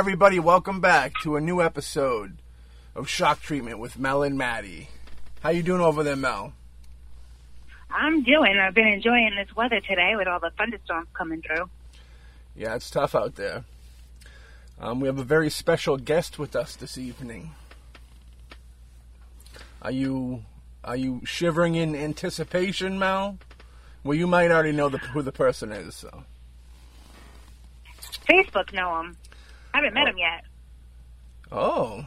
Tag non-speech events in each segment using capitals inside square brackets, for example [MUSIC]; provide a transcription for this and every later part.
everybody, welcome back to a new episode of Shock Treatment with Mel and Maddie. How you doing over there, Mel? I'm doing. I've been enjoying this weather today with all the thunderstorms coming through. Yeah, it's tough out there. Um, we have a very special guest with us this evening. Are you are you shivering in anticipation, Mel? Well, you might already know the, who the person is. So Facebook know him. I haven't met him yet. Oh,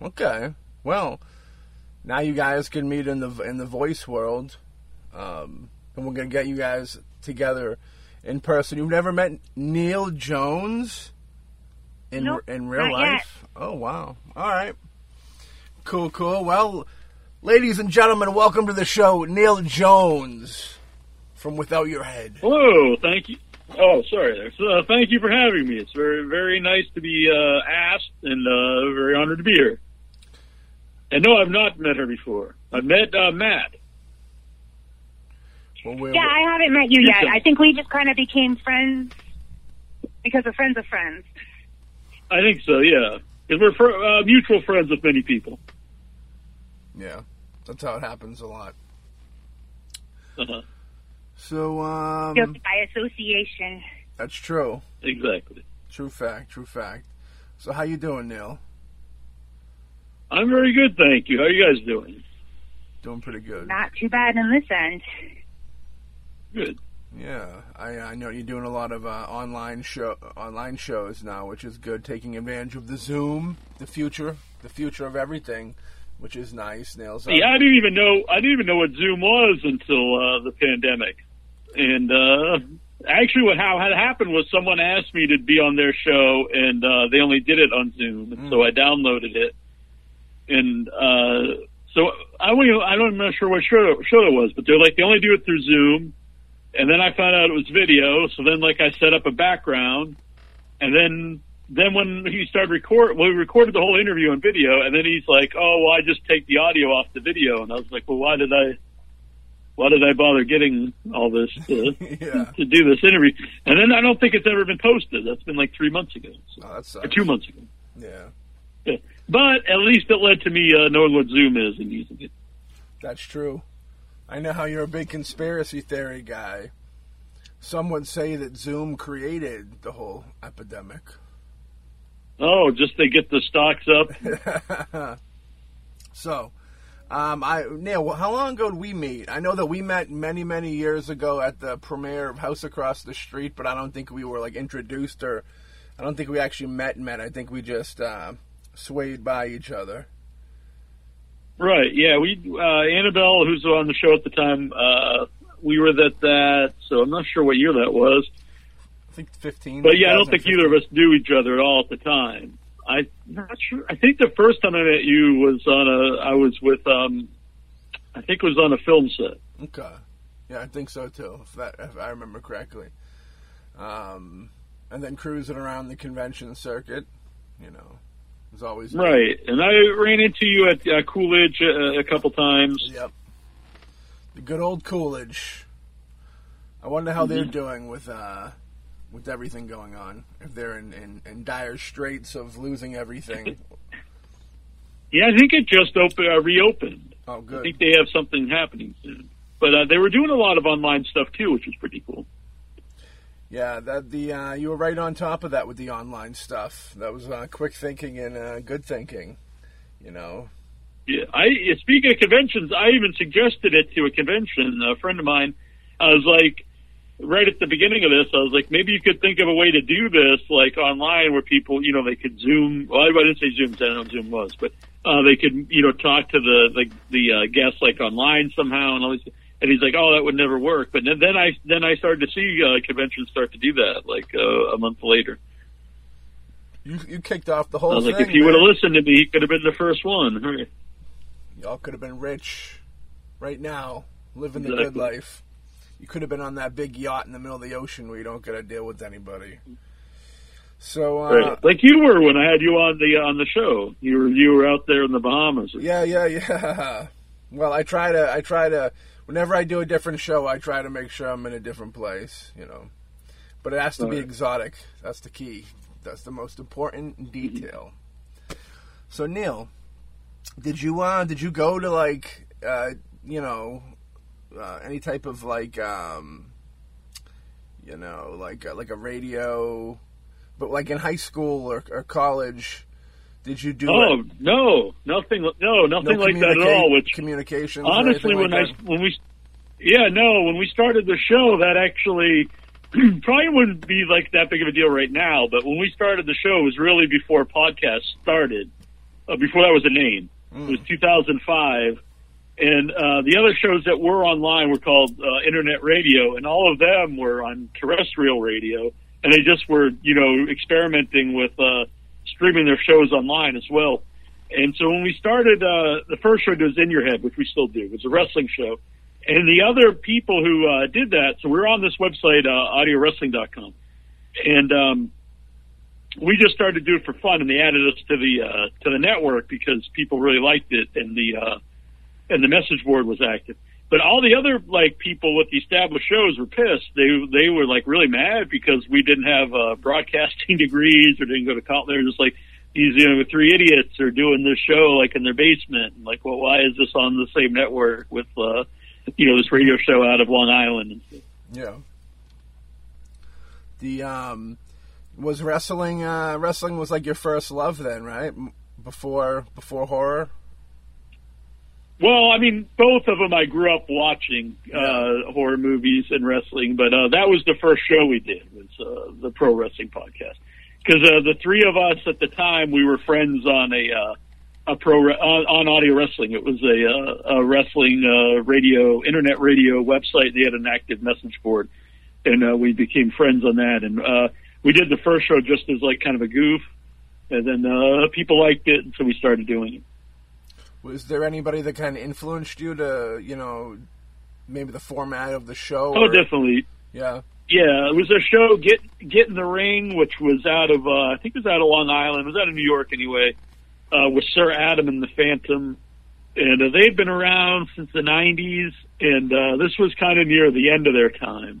okay. Well, now you guys can meet in the in the voice world, um, and we're gonna get you guys together in person. You've never met Neil Jones in Nope, in real not yet. life? Oh wow! All right, cool, cool. Well, ladies and gentlemen, welcome to the show, Neil Jones from Without Your Head. Hello, thank you. Oh, sorry. there. So, uh, thank you for having me. It's very, very nice to be uh, asked, and uh, very honored to be here. And no, I've not met her before. I've met uh, Matt. Well, we're, Yeah, I haven't met you You yet. too. I think we just kind of became friends because of friends of friends. I think so. Yeah, because we're fr- uh, mutual friends with many people. yeah, that's how it happens a lot. Uh-huh. So, um, Guilty by association. that's true. Exactly. True fact. True fact. So, how you doing, Neil? I'm very good, thank you. How are you guys doing? Doing pretty good. Not too bad in this end. Good. Yeah, I, I know you're doing a lot of uh, online show online shows now, which is good. Taking advantage of the Zoom, the future, the future of everything, which is nice. Nails. Yeah, I didn't even know. I didn't even know what Zoom was until uh, the pandemic. And uh, actually, what how had happened was someone asked me to be on their show, and uh, they only did it on Zoom, and so I downloaded it. And uh, so I don't, even- I don't, I'm not sure what show show it was, but they're like they only do it through Zoom. And then I found out it was video, so then like I set up a background, and then then when he started record, well, we recorded the whole interview on video, and then he's like, "Oh, well, I just take the audio off the video," and I was like, "Well, why did I, why did I bother getting all this to, [LAUGHS] Yeah. to do this interview?" And then I don't think it's ever been posted. That's been like three months ago, so, Oh, that or two months ago. Yeah, Yeah. But at least it led to me uh, knowing what Zoom is and using it. that's true. I know how you're a big conspiracy theory guy. Some would say that Zoom created the whole epidemic. Oh, just they get the stocks up. [LAUGHS] So, um, I Neil, how long ago did we meet? I know that we met many, many years ago at the premiere of House Across the Street, but I don't think we were like introduced or I don't think we actually met. Met. I think we just uh, swayed by each other. Right. Yeah. We uh, Annabelle, who's on the show at the time, uh, we were at that. So I'm not sure what year that was, I think fifteen. but yeah, I don't think either of us knew each other at all at the time. I'm not sure. I think the first time I met you was on a. I was with. um I think it was on a film set. Okay. Yeah, I think so too. If that, if I remember correctly. Um, and then cruising around the convention circuit, you know, was always good. Right. And I ran into you at uh, Coolidge uh, a couple times. Yep. The good old Coolidge. I wonder how they're Mhm. doing with uh, with everything going on. If they're in, in, in dire straits of losing everything. [LAUGHS] Yeah, I think it just opened, uh, reopened. Oh, good. I think they have something happening soon. But uh, they were doing a lot of online stuff too, which was pretty cool. Yeah, that the uh, you were right on top of that with the online stuff. That was uh, quick thinking and uh, good thinking. You know. Yeah, I speaking of conventions, I even suggested it to a convention. A friend of mine, I was like, right at the beginning of this, I was like, maybe you could think of a way to do this, like online, where people, you know, they could Zoom. Well, I didn't say Zoom, I don't know what Zoom was, but uh, they could, you know, talk to the the, the uh, guests like online somehow, and all these. And he's like, "Oh, that would never work." But then, then I then I started to see uh, conventions start to do that, like uh, a month later. You you kicked off the I whole was thing. like, if he would have listened to me, he could have been the first one. Y'all could have been rich right now, living the good life. You could have been on that big yacht in the middle of the ocean where you don't got to deal with anybody. So, uh, Right. Like you were when I had you on the on the show. You were you were out there in the Bahamas. yeah, yeah, yeah. [LAUGHS] Well, I try to, I try to, whenever I do a different show, I try to make sure I'm in a different place, you know. But it has to be Right. exotic. That's the key. That's the most important detail. So Neil, did you uh did you go to like uh you know uh, any type of like um you know like uh, like a radio but like in high school or, or college did you do Oh it? no, nothing. No, nothing like that at all. Which communications or honestly, when like I that? when we yeah no when we started the show, that actually [CLEARS THROAT] probably wouldn't be like that big of a deal right now. But when we started the show, it was really before podcast started. Uh, before that was a name. It was 2005. And uh, the other shows that were online were called uh, internet radio, and all of them were on terrestrial radio, and they just were, you know, experimenting with uh, streaming their shows online as well. And so when we started, uh, the first show was In Your Head, which we still do. It was a wrestling show. And the other people who uh, did that, so we're on this website, uh, audiowrestling.com. And um, we just started to do it for fun, and they added us to the uh, to the network because people really liked it, and the uh, and the message board was active. But all the other like people with the established shows were pissed. They they were like really mad because we didn't have uh, broadcasting [LAUGHS] degrees or didn't go to college. They were just like these you know three idiots are doing this show like in their basement. And, like, well, why is this on the same network with uh, you know this radio show out of Long Island? Yeah. The um was wrestling uh wrestling was like your first love then, right? Before before horror? Well, I mean, both of them I grew up watching uh, horror movies and wrestling, but uh, that was the first show we did was uh, the pro wrestling podcast because uh, the three of us at the time we were friends on a uh, a pro re- on, on audio wrestling. It was a, uh, a wrestling uh, radio internet radio website. They had an active message board, and uh, we became friends on that. And uh, we did the first show just as like kind of a goof, and then uh, people liked it, and so we started doing it. Was there anybody that kind of influenced you to, you know, maybe the format of the show? Oh, or- definitely. Yeah. Yeah, it was a show get get in the ring, which was out of uh, I think it was out of Long Island, it was out of New York anyway, uh, with Sir Adam and the Phantom, and uh, they've been around since the '90s, and uh, this was kind of near the end of their time.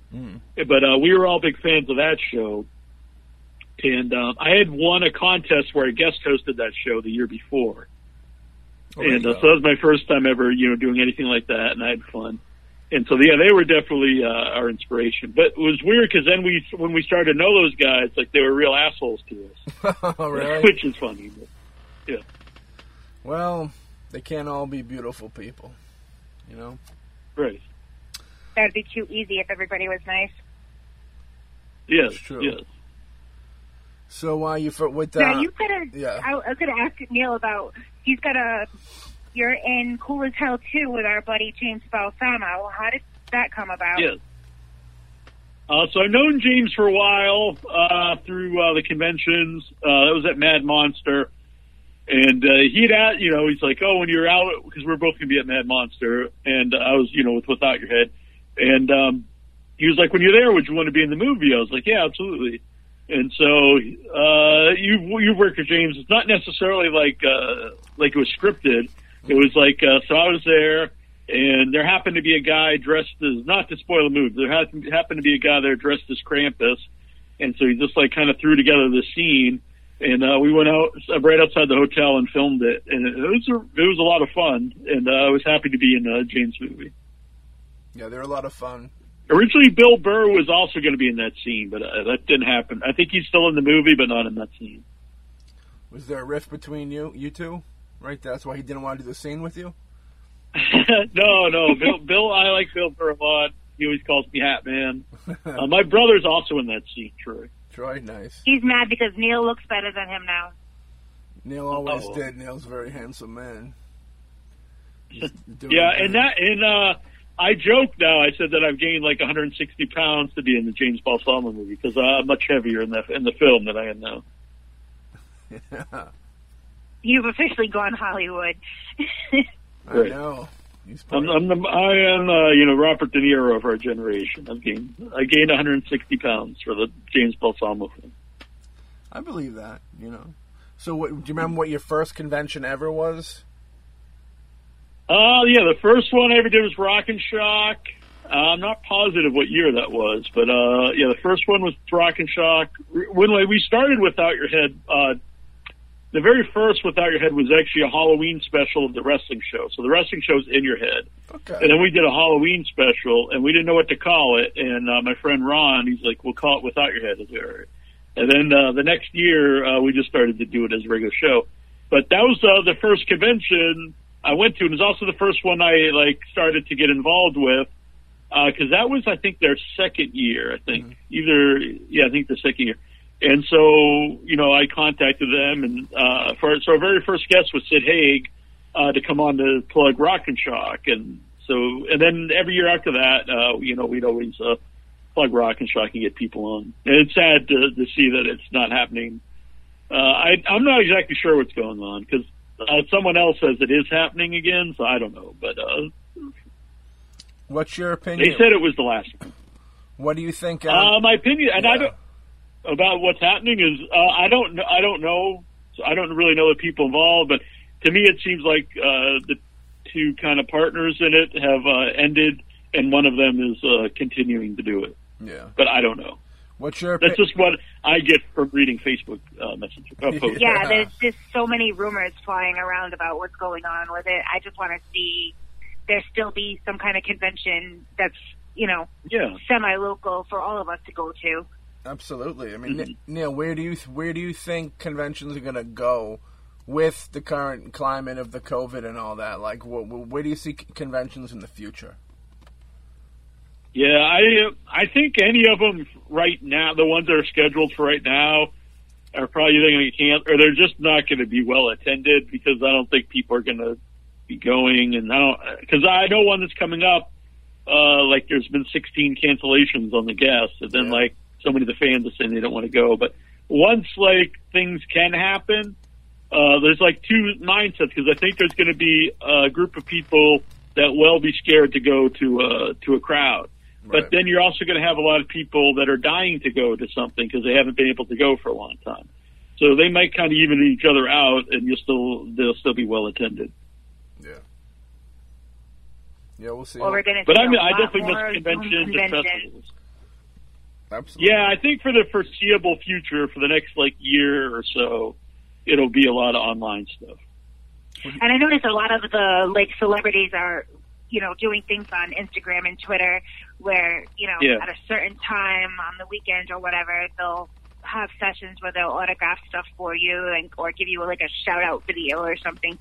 But uh, we were all big fans of that show, and uh, I had won a contest where I guest hosted that show the year before, Oh, and uh, so that was my first time ever, you know, doing anything like that, and I had fun. And so, yeah, they were definitely uh, our inspiration. But it was weird because then we, when we started to know those guys, like they were real assholes to us, [LAUGHS] Oh, really? [LAUGHS] which is funny. But, yeah. well, they can't all be beautiful people, you know. right? That'd be too easy if everybody was nice. Yes, It's true. yes. So uh you for with that? uh, you could have. yeah. I, I could have asked Neil about. He's got a. You're in Cool as Hell too with our buddy James Balsamo. How did that come about? Yes. Uh, so I've known James for a while uh, through uh, the conventions. Uh, that was at Mad Monster, and uh, he'd at you know he's like, oh, when you're out because we're both gonna be at Mad Monster, and I was you know with Without Your Head, and um, he was like, when you're there, would you want to be in the movie? I was like, yeah, absolutely. And so uh, you you work with James. It's not necessarily like uh, like it was scripted. It was like uh, so I was there, and there happened to be a guy dressed as not to spoil the movie. There happened to be a guy there dressed as Krampus, and so he just like kind of threw together the scene. And uh, we went out uh, right outside the hotel and filmed it, and it was a, it was a lot of fun. And uh, I was happy to be in uh, James' movie. yeah, they're a lot of fun. Originally, Bill Burr was also going to be in that scene, but uh, that didn't happen. I think he's still in the movie, but not in that scene. Was there a rift between you you two? Right, that's why he didn't want to do the scene with you. [LAUGHS] no, no, Bill. Bill, I like Bill Burr a lot. He always calls me Hat Man. [LAUGHS] Uh, my brother's also in that scene, Troy. Troy, nice. He's mad because Neil looks better than him now. Neil always Uh-oh. did. Neil's a very handsome man. [LAUGHS] Yeah, good. and that and uh, I joke now. I said that I've gained like 160 pounds to be in the James Balsamo movie because I'm much heavier in the in the film than I am now. Yeah. [LAUGHS] You've officially gone Hollywood. [LAUGHS] I know. I'm, I'm the, I am uh, you know Robert De Niro of our generation. I've gained I gained 160 pounds for the James Balsamo film. I believe that. You know. So, what, do you remember what your first convention ever was? Uh, yeah, the first one I ever did was Rock and Shock. Uh, I'm not positive what year that was, but uh, yeah, the first one was Rock and Shock. When we started Without Your Head, uh, the very first Without Your Head was actually a Halloween special of the wrestling show. So the wrestling show's in your head. Okay. And then we did a Halloween special, and we didn't know what to call it. And uh, my friend Ron, he's like, "We'll call it Without Your Head." Is there? And then uh, the next year, uh, we just started to do it as a regular show. But that was uh, the first convention I went to, and it was also the first one I like started to get involved with because that was, I think, their second year. I think either, yeah, I think the second year. And so, you know, I contacted them, and uh, for so our very first guest was Sid Haig uh, to come on to plug Rock and Shock, and so, and then every year after that, uh, you know, we'd always uh, plug Rock and Shock and get people on. And it's sad to, to see that it's not happening. Uh, I, I'm not exactly sure what's going on because uh, someone else says it is happening again, so I don't know. But uh, What's your opinion? they said it was the last one. what do you think? Uh, my opinion, and I don't about what's happening is uh, I don't I don't know. So I don't really know the people involved, but to me it seems like uh, the two kind of partners in it have uh, ended, and one of them is uh, continuing to do it. yeah. But I don't know. What's your That's just what I get from reading Facebook uh, messages. Uh, [LAUGHS] posts. Yeah, Yeah. there's just so many rumors flying around about what's going on with it. I just want to see there still be some kind of convention that's, you know, yeah. semi-local for all of us to go to. Absolutely. I mean, Mhm. Neil, where do you where do you think conventions are going to go with the current climate of the COVID and all that? Like, wh- wh- where do you see conventions in the future? Yeah, I I think any of them right now, the ones that are scheduled for right now, are probably either going to can't or they're just not going to be well attended because I don't think people are going to be going, and I don't because I know one that's coming up. Uh, like there's been 16 cancellations on the guests, and then Yeah. like so many of the fans are saying they don't want to go. But once like things can happen, uh, there's like two mindsets because I think there's going to be a group of people that will be scared to go to uh, to a crowd. Right. But then you're also going to have a lot of people that are dying to go to something because they haven't been able to go for a long time. So they might kind of even each other out, and you'll still they'll still be well attended. Yeah. Yeah, we'll see. Or we're going to But see I mean, a I lot definitely more miss Zoom conventions and conventions. festivals. Absolutely. Yeah, I think for the foreseeable future, for the next like year or so, it'll be a lot of online stuff. And I noticed a lot of the like celebrities are, you know, doing things on Instagram and Twitter where, you know, Yeah. at a certain time on the weekend or whatever, they'll have sessions where they'll autograph stuff for you and or give you like a shout out video or something,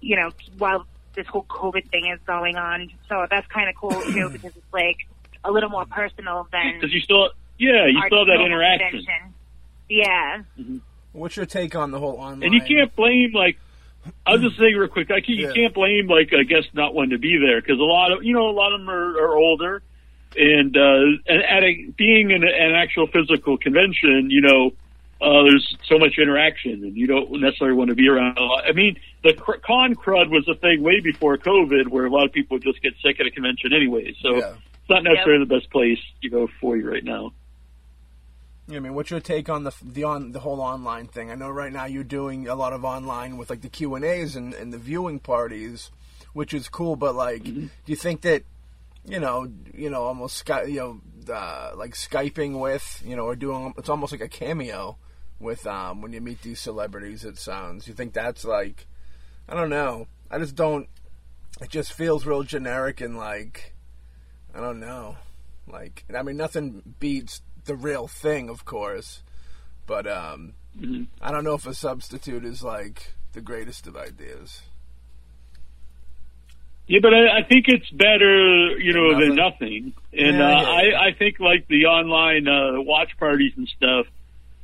you know, while this whole COVID thing is going on. So that's kind of cool too [CLEARS THROAT] because it's like a little more personal than Because you still, yeah, you still have that interaction, convention. Yeah. Mm-hmm. What's your take on the whole online? and you can't blame like. I'll just say real quick. I can't, Yeah. You can't blame like a guest not wanting to be there because a lot of you know a lot of them are, are older, and uh, and at a, being in a, an actual physical convention, you know, uh, there's so much interaction, and you don't necessarily want to be around a lot. I mean, the cr- con crud was a thing way before COVID, where a lot of people would just get sick at a convention anyway. So Yeah. it's not necessarily the best place, you know, for you right now. I mean, what's your take on the the on the whole online thing? I know right now you're doing a lot of online with like the Q and A's and and the viewing parties, which is cool. But like, Mm-hmm. do you think that you know, you know, almost Sky, you know, uh, like skyping with, you know, or doing it's almost like a cameo with um when you meet these celebrities. It sounds. You think that's like, I don't know. I just don't. It just feels real generic and like, I don't know. Like, I mean, nothing beats the real thing, of course, but um, Mhm. I don't know if a substitute is like the greatest of ideas. Yeah, but I, I think it's better, you know, Than than nothing. And Yeah, uh, yeah, yeah. I, I think like the online uh, watch parties and stuff,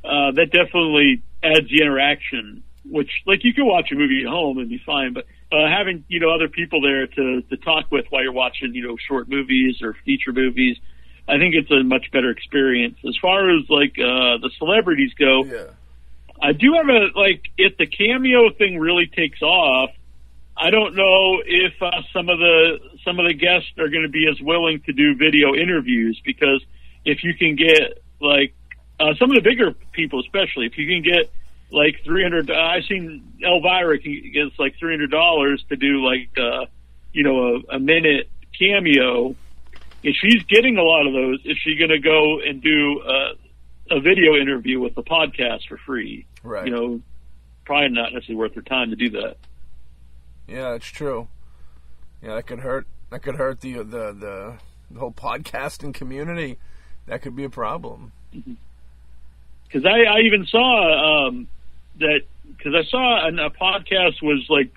uh, that definitely adds the interaction. Which, like, you can watch a movie at home and be fine, but uh, having you know other people there to to talk with while you're watching, you know, short movies or feature movies, I think it's a much better experience. As far as like uh, the celebrities go, Yeah, I do have a like if the cameo thing really takes off. I don't know if uh, some of the some of the guests are going to be as willing to do video interviews because if you can get like uh, some of the bigger people, especially if you can get like three hundred, uh, I've seen Elvira can gets like three hundred dollars to do like uh, you know a, a minute cameo. If she's getting a lot of those, is she going to go and do uh, a video interview with the podcast for free? Right. You know, probably not necessarily worth her time to do that. Yeah, that's true. Yeah, that could hurt. That could hurt the the the, the whole podcasting community. That could be a problem. Because I, I even saw um, that because I saw an, a podcast was like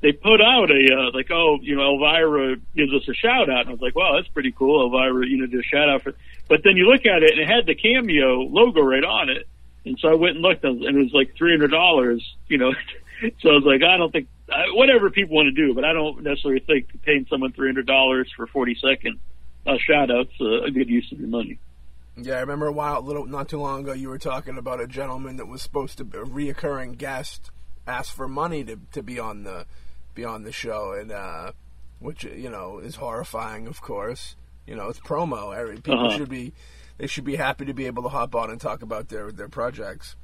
they put out a uh, like oh you know Elvira gives us a shout out. And I was like wow that's pretty cool. Elvira you know did a shout out for but then you look at it and it had the cameo logo right on it. And so I went and looked and it was like three hundred dollars you know. [LAUGHS] So I was like I don't think uh, whatever people want to do but I don't necessarily think paying someone three hundred dollars for forty second uh, shout outs uh, a good use of your money. Yeah, I remember a while, little not too long ago, you were talking about a gentleman that was supposed to be a reoccurring guest asked for money to to be on the be on the show, and uh, which you know is horrifying, of course. You know, it's promo. Every people Uh-huh. should be they should be happy to be able to hop on and talk about their their projects.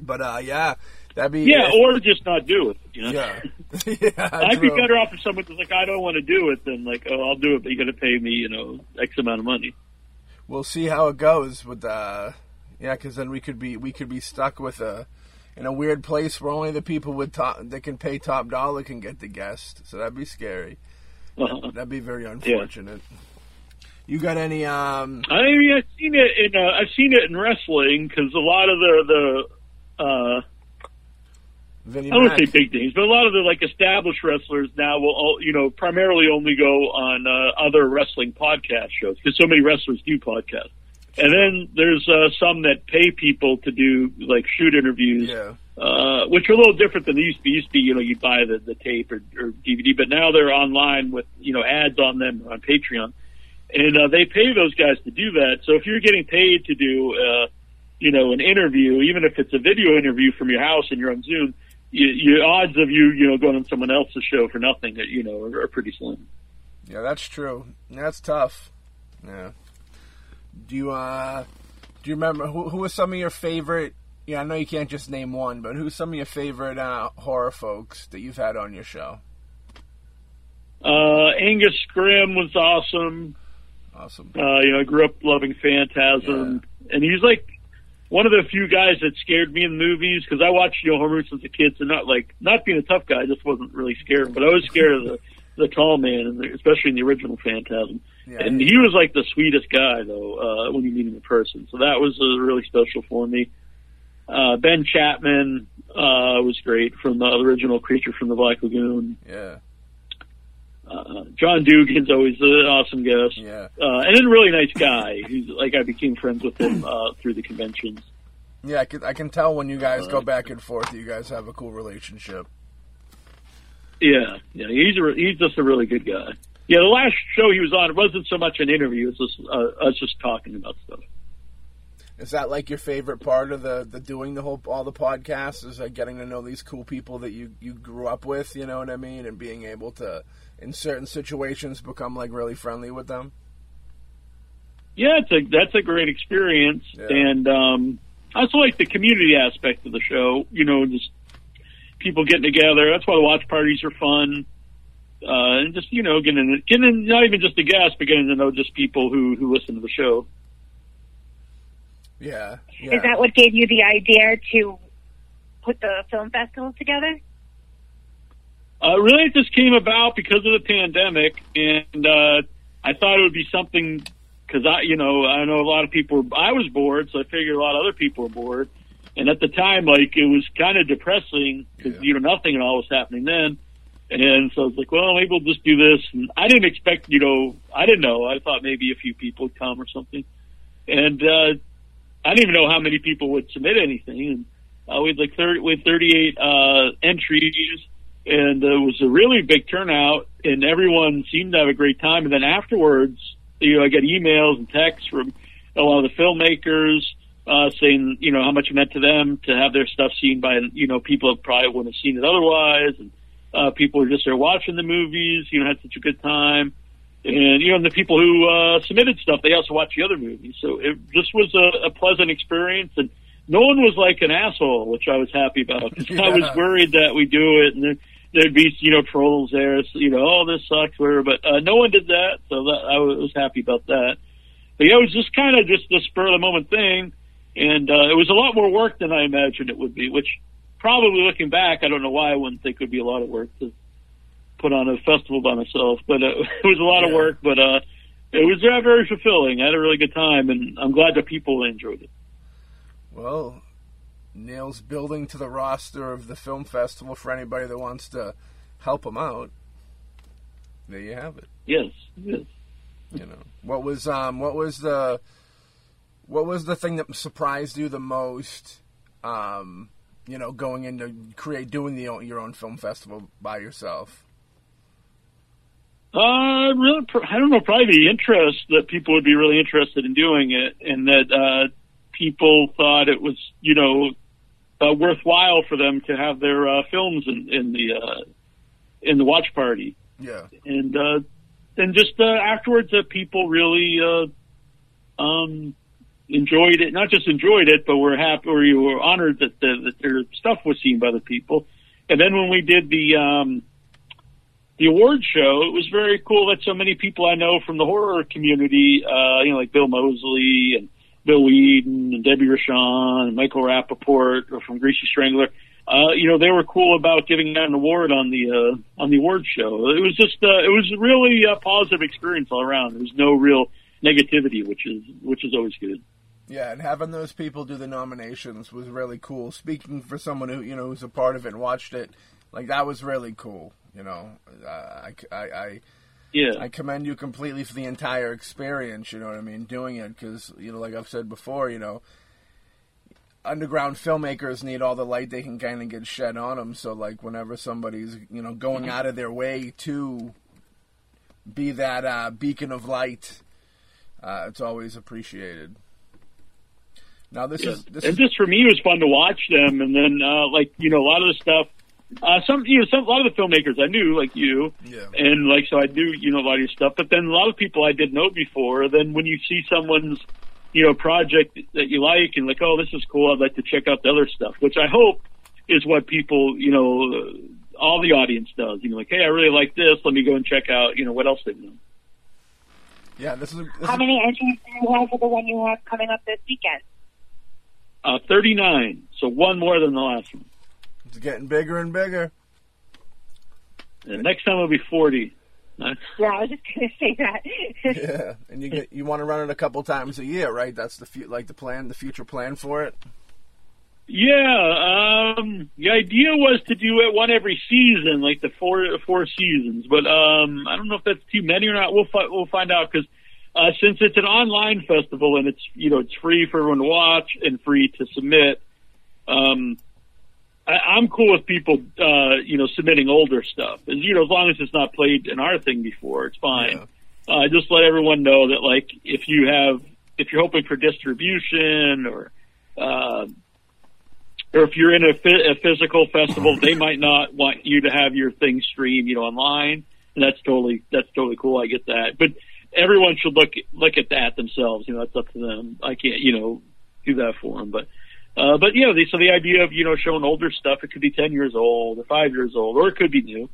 But uh, yeah, that'd be Yeah, or just not do it. You know? yeah, [LAUGHS] [LAUGHS] yeah. I'd be better off if someone was like, I don't want to do it, than like, oh, I'll do it, but you got to pay me, you know, X amount of money. we'll see how it goes with uh yeah because then we could be we could be stuck with a in a weird place where only the people with top that can pay top dollar can get the guest so that'd be scary Uh-huh. that'd be very unfortunate you got any um I mean, I've seen it in uh, I've seen it in wrestling because a lot of the the uh, Vinny I don't want Mac? to say big names, but a lot of the like established wrestlers now will all, you know primarily only go on uh, other wrestling podcast shows because so many wrestlers do podcasts. And then there's uh, some that pay people to do like shoot interviews. yeah uh, which are a little different than they used to be. Used to be, you know, you buy the, the tape or, or DVD, but now they're online with, you know, ads on them on Patreon. And, uh, they pay those guys to do that. So if you're getting paid to do, uh, you know, an interview, even if it's a video interview from your house and you're on Zoom, you, your odds of you, you know, going on someone else's show for nothing, you know, are, are pretty slim. yeah that's true that's tough yeah do you uh do you remember who who was some of your favorite yeah i know you can't just name one but who's some of your favorite uh horror folks that you've had on your show Uh, Angus Scrimm was awesome. awesome Uh, you know, I grew up loving Phantasm, and he's like one of the few guys that scared me in movies because I watched you know horror movies since a kid. So not like not being a tough guy, I just wasn't really scared, but I was scared of the the tall man, especially in the original Phantasm. Yeah And he was like the sweetest guy though uh, when you meet him in person. So that was uh, really special for me. Uh, ben Chapman uh, was great from the original Creature from the Black Lagoon. yeah Uh, John Dugan's always an awesome guest yeah uh, and a really nice guy. He's like I became friends with him uh, through the conventions. Yeah, I can, I can tell when you guys go Uh, back and forth, you guys have a cool relationship. Yeah, yeah, he's a, he's just a really good guy. Yeah, the last show he was on, it wasn't so much an interview; it was just uh, us just talking about stuff. Is that like your favorite part of the, the doing the whole all the podcasts? Is like getting to know these cool people that you, you grew up with? You know what I mean? And being able to, in certain situations, become like really friendly with them. Yeah, it's a that's a great experience, Yeah. and um, I also like the community aspect of the show. You know, just people getting together. That's why the watch parties are fun. Uh, and just you know, getting getting not even just the guests, but getting to know just people who who listen to the show. Yeah, yeah. Is that what gave you the idea to put the film festival together? Uh, really, it just came about because of the pandemic, and uh, I thought it would be something because I, you know, I know a lot of people. Were, I was bored, so I figured a lot of other people were bored. And at the time, like it was kind of depressing because Yeah. you know nothing at all was happening then. And so I was like, well, maybe we'll just do this. And I didn't expect, you know, I didn't know. I thought maybe a few people would come or something. And uh, I didn't even know how many people would submit anything. And uh, we had like 30, we had 38 uh, entries, and it was a really big turnout. And everyone seemed to have a great time. And then afterwards, you know, I got emails and texts from a lot of the filmmakers uh, saying, you know, how much it meant to them to have their stuff seen by, you know, people that probably wouldn't have seen it otherwise. And uh, people were just there watching the movies, you know, had such a good time. And, you know, and the people who uh, submitted stuff, they also watched the other movies. So it just was a, a pleasant experience. And no one was like an asshole, which I was happy about. 'cause [LAUGHS] I was worried that we do it and there'd be you know trolls there, so, you know, oh this sucks, whatever. But uh, no one did that, so that, I was happy about that. But yeah, it was just kind of just the spur of the moment thing, and uh, it was a lot more work than I imagined it would be. Which probably looking back, I don't know why I wouldn't think it would be a lot of work to put on a festival by myself, but uh, [LAUGHS] it was a lot Yeah. of work. But uh, it was uh, very fulfilling. I had a really good time, and I'm glad that people enjoyed it. Well, Neil's building to the roster of the film festival for anybody that wants to help him out. There you have it. Yes, yes. You know what was um what was the what was the thing that surprised you the most? Um, you know, going into create doing the your own film festival by yourself. Uh, really, I don't know. Probably the interest that people would be really interested in doing it, and that uh, people thought it was, you know, uh, worthwhile for them to have their uh, films in, in the uh, in the watch party, Yeah. and uh, and just uh, afterwards, that people really uh, um, enjoyed it. Not just enjoyed it, but were happy or you were honored that the, that their stuff was seen by the people. And then when we did the um, the award show, it was very cool that so many people I know from the horror community, uh, you know, like Bill Moseley and Bill Whedon and Debbie Rochon and Michael Rappaport or from Greasy Strangler, uh, you know, they were cool about giving out an award on the, uh, on the award show. It was just, uh, it was really a positive experience all around. There was no real negativity, which is, which is always good. Yeah, and having those people do the nominations was really cool. Speaking for someone who you know who's a part of it and watched it, like that was really cool. You know, uh, I, I, I, Yeah. I commend you completely for the entire experience. You know what I mean, doing it because you know, like I've said before, you know, underground filmmakers need all the light they can kind of get shed on them. So like whenever somebody's you know going out of their way to be that uh, beacon of light, uh, it's always appreciated. Now this Yeah. is this and is just for me, it was fun to watch them. And then, uh, like, you know, a lot of the stuff, uh, some, you know, some, a lot of the filmmakers I knew, like you, yeah and like, so I knew, you know, a lot of your stuff. But then a lot of people I didn't know before. Then when you see someone's, you know, project that you like and like, oh, this is cool. I'd like to check out the other stuff, which I hope is what people, you know, uh, all the audience does. You know, like, hey, I really like this. Let me go and check out, you know, what else they've done. yeah this is, this How is many entries do you have for the one you have coming up this weekend? Uh, 39. So one more than the last one. it's getting bigger and bigger. And next time it'll be 40. Uh, Yeah, I was just going to say that. [LAUGHS] Yeah, and you get you want to run it a couple times a year, right? That's the fu- like the plan, the future plan for it. Yeah, um, the idea was to do it one every season, like the four four seasons. But um, I don't know if that's too many or not. We'll fi- we'll find out because uh, since it's an online festival and it's you know it's free for everyone to watch and free to submit. Um, I, I'm cool with people uh, you know submitting older stuff, as you know as long as it's not played in our thing before, it's fine. Uh, just let everyone know that like if you have if you're hoping for distribution or uh, or if you're in a physical festival, they [LAUGHS] might not want you to have your thing streamed, you know, online, and that's totally that's totally cool. I get that, but everyone should look look at that themselves. You know, that's up to them. I can't, you know, do that for them, but. Uh, but yeah, the, so the idea of you know showing older stuff, it could be ten years old or five years old, or it could be new.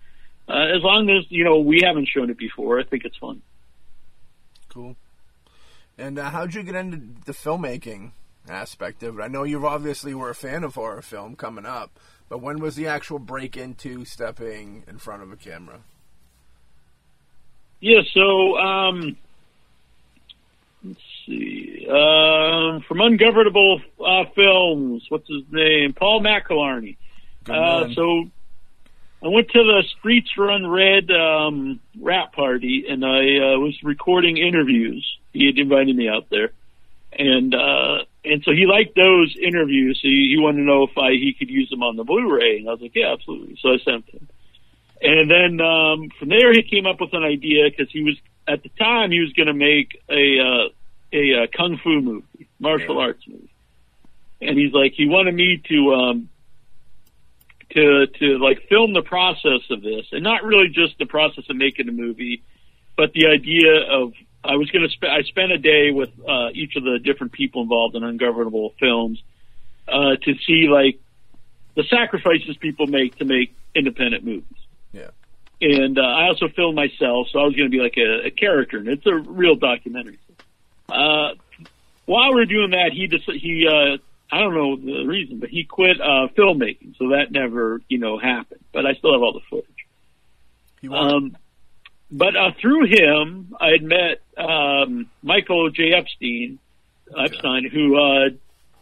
Uh, as long as you know we haven't shown it before, I think it's fun. Cool. And uh, how'd you get into the filmmaking aspect of it? I know you obviously were a fan of horror film coming up, but when was the actual break into stepping in front of a camera? Yeah, so um, let's see. Um, from Ungovernable uh, Films, what's his name? Paul McElharney. Good Uh, so I went to the Streets Run Red um, rap party, and I uh, was recording interviews. He had invited me out there, and uh, and so he liked those interviews. So he, he wanted to know if I he could use them on the Blu-ray, and I was like, yeah, absolutely. So I sent him. And then um, from there, he came up with an idea because he was at the time he was going to make a uh, a uh, kung fu movie, martial Yeah. arts movie, and he's like he wanted me to um, to to like film the process of this, and not really just the process of making a movie, but the idea of I was going to spend I spent a day with uh, each of the different people involved in ungovernable films uh, to see like the sacrifices people make to make independent movies. And uh, I also filmed myself, so I was going to be like a, a character, and it's a real documentary. Uh, while we were doing that, he just he uh, I don't know the reason, but he quit uh, filmmaking, so that never you know happened. But I still have all the footage. Um, but uh, through him, I had met um, Michael J. Epstein, Epstein, who uh,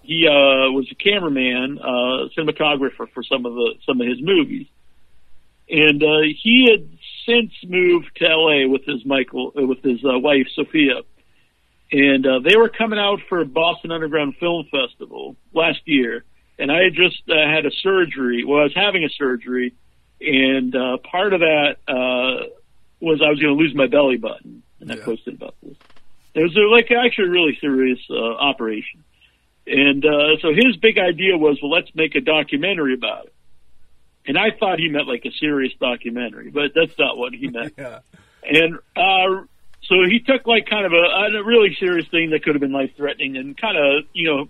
he uh, was a cameraman, uh, cinematographer for some of the some of his movies, and uh, he had since moved to L.A. with his Michael uh, with his uh, wife Sophia, and uh, they were coming out for Boston Underground Film Festival last year, and I had just uh, had a surgery. Well, I was having a surgery, and uh, part of that uh, was I was going to lose my belly button, and I Yeah. posted about this. It was uh, like actually a really serious uh, operation, and uh, so his big idea was, well, let's make a documentary about it. And I thought he meant like a serious documentary, but that's not what he meant. [LAUGHS] yeah. And uh, so he took like kind of a, a really serious thing that could have been life threatening and kind of, you know,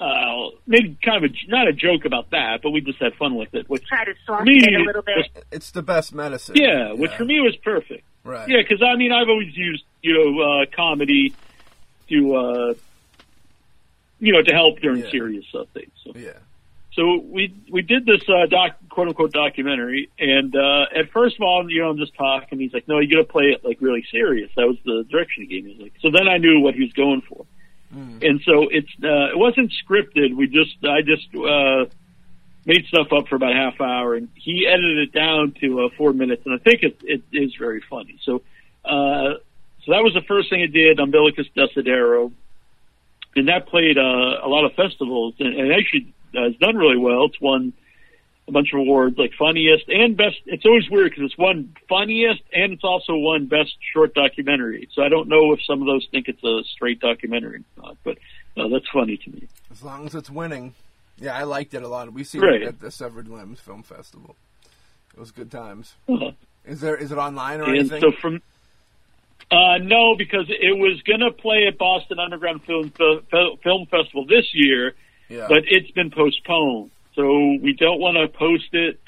uh, maybe kind of a, not a joke about that, but we just had fun with it, which Try to soften me, it a little bit. It's the best medicine. yeah, which for me was perfect. Right. Yeah, because I mean, I've always used you know uh, comedy to uh, you know to help during Yeah. serious uh, things. So, Yeah. so we we did this uh, doc quote unquote documentary, and uh, at first of all, you know, I'm just talking. He's like, "No, you got to play it like really serious." That was the direction he gave me. Like, so then I knew what he was going for, and so it's uh, it wasn't scripted. We just I just uh, made stuff up for about a half hour, and he edited it down to uh, four minutes, and I think it it is very funny. So. Uh, so that was the first thing I did, Umbilicus Desidero, and that played uh, a lot of festivals, and, and actually uh, it's done really well. It's won a bunch of awards, like funniest and best. It's always weird because it's one funniest and it's also one best short documentary. So I don't know if some of those think it's a straight documentary or not, but uh, that's funny to me. As long as it's winning. Yeah, I liked it a lot. We see Right. it at the Severed Limbs Film Festival. It was good times. Uh, Is there is it online or and anything? so from uh, no, because it was going to play at Boston Underground Film Film Festival this year, yeah. but it's been postponed. So we don't want to post it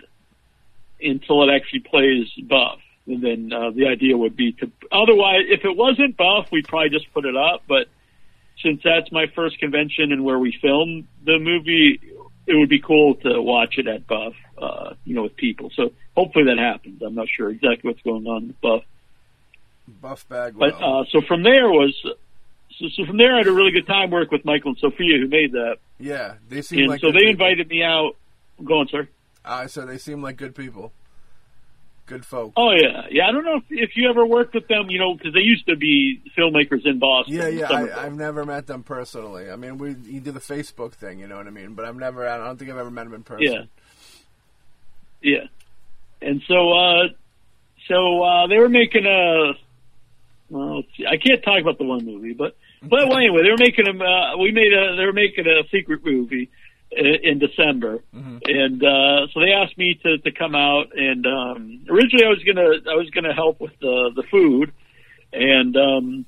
until it actually plays Buff. And then uh, the idea would be to otherwise, if it wasn't Buff, we'd probably just put it up. But since that's my first convention and where we film the movie, it would be cool to watch it at Buff, uh, you know, with people. So hopefully that happens. I'm not sure exactly what's going on with Buff. Buff Bagwell. But uh, so from there was so, so from there I had a really good time working with Michael and Sophia who made that, yeah, they seem like and like so they people. invited me out. Go on, sir. Uh, so they seem like good people. Good folk. Oh yeah, yeah. I don't know if, if you ever worked with them, you know, because they used to be filmmakers in Boston. Yeah, yeah. I, I've never met them personally. I mean, we you do the Facebook thing, you know what I mean. But I've never. I don't think I've ever met them in person. Yeah. Yeah. And so, uh, so, uh, they were making a, well, let's see, I can't talk about the one movie, but, but well, anyway, they were making them, uh, we made a, they were making a secret movie in December. And, uh, so they asked me to, to come out and, um, originally I was gonna, I was gonna help with the, the food and, um,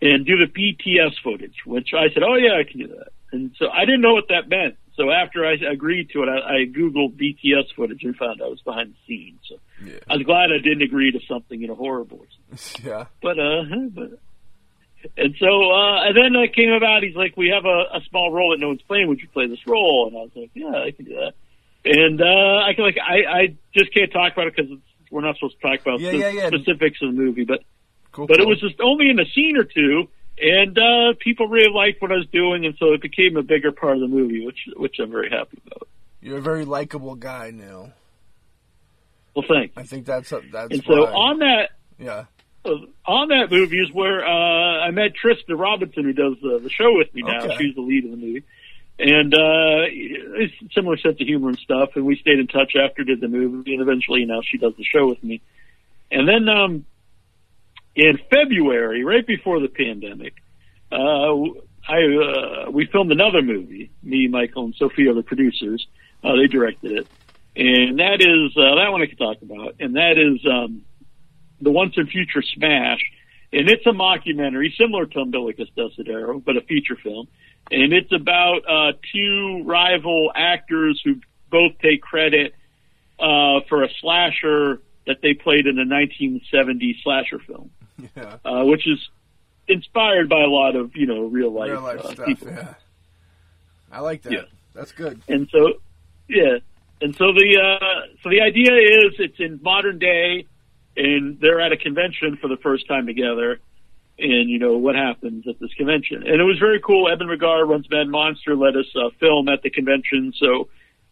and do the BTS footage, which I said, oh yeah, I can do that. And so I didn't know what that meant. So after I agreed to it, I, I Googled BTS footage and found I was behind the scenes. So Yeah. I was glad I didn't agree to something, you know, horrible. [LAUGHS] yeah. But, uh, but, and so, uh, and then it came about, he's like, we have a, a small role that no one's playing. Would you play this role? And I was like, yeah, I can do that. And, uh, I can like, I, I just can't talk about it because we're not supposed to talk about Yeah, the yeah, yeah. specifics of the movie, but, Cool. but it was just only in a scene or two, and uh, people really liked what I was doing, and so it became a bigger part of the movie, which which I'm very happy about. You're a very likable guy, Neil. Well, thanks. I think that's that's. And so on that Yeah. Uh, on that movie is where uh, I met Trista Robinson, who does uh, the show with me now. Okay. She's the lead of the movie. And uh, it's a similar sense of humor and stuff. And we stayed in touch after did the movie, and eventually now she does the show with me. And then um, in February, right before the pandemic, uh, I uh, we filmed another movie. Me, Michael, and Sophia, the producers. Uh, they directed it, and that is uh, that one I can talk about. And that is um, the Once and Future Smash, and it's a mockumentary similar to Umbilicus Desidero, but a feature film. And it's about uh, two rival actors who both take credit uh, for a slasher that they played in a 1970 slasher film, Yeah. uh, which is inspired by a lot of you know real life, Real life uh, stuff. people. Yeah. I like that. Yeah. That's good. And so, yeah. And so the uh, so the idea is it's in modern day, and they're at a convention for the first time together, and you know what happens at this convention. And it was very cool. Evan Regard runs Mad Monster, let us uh, film at the convention, so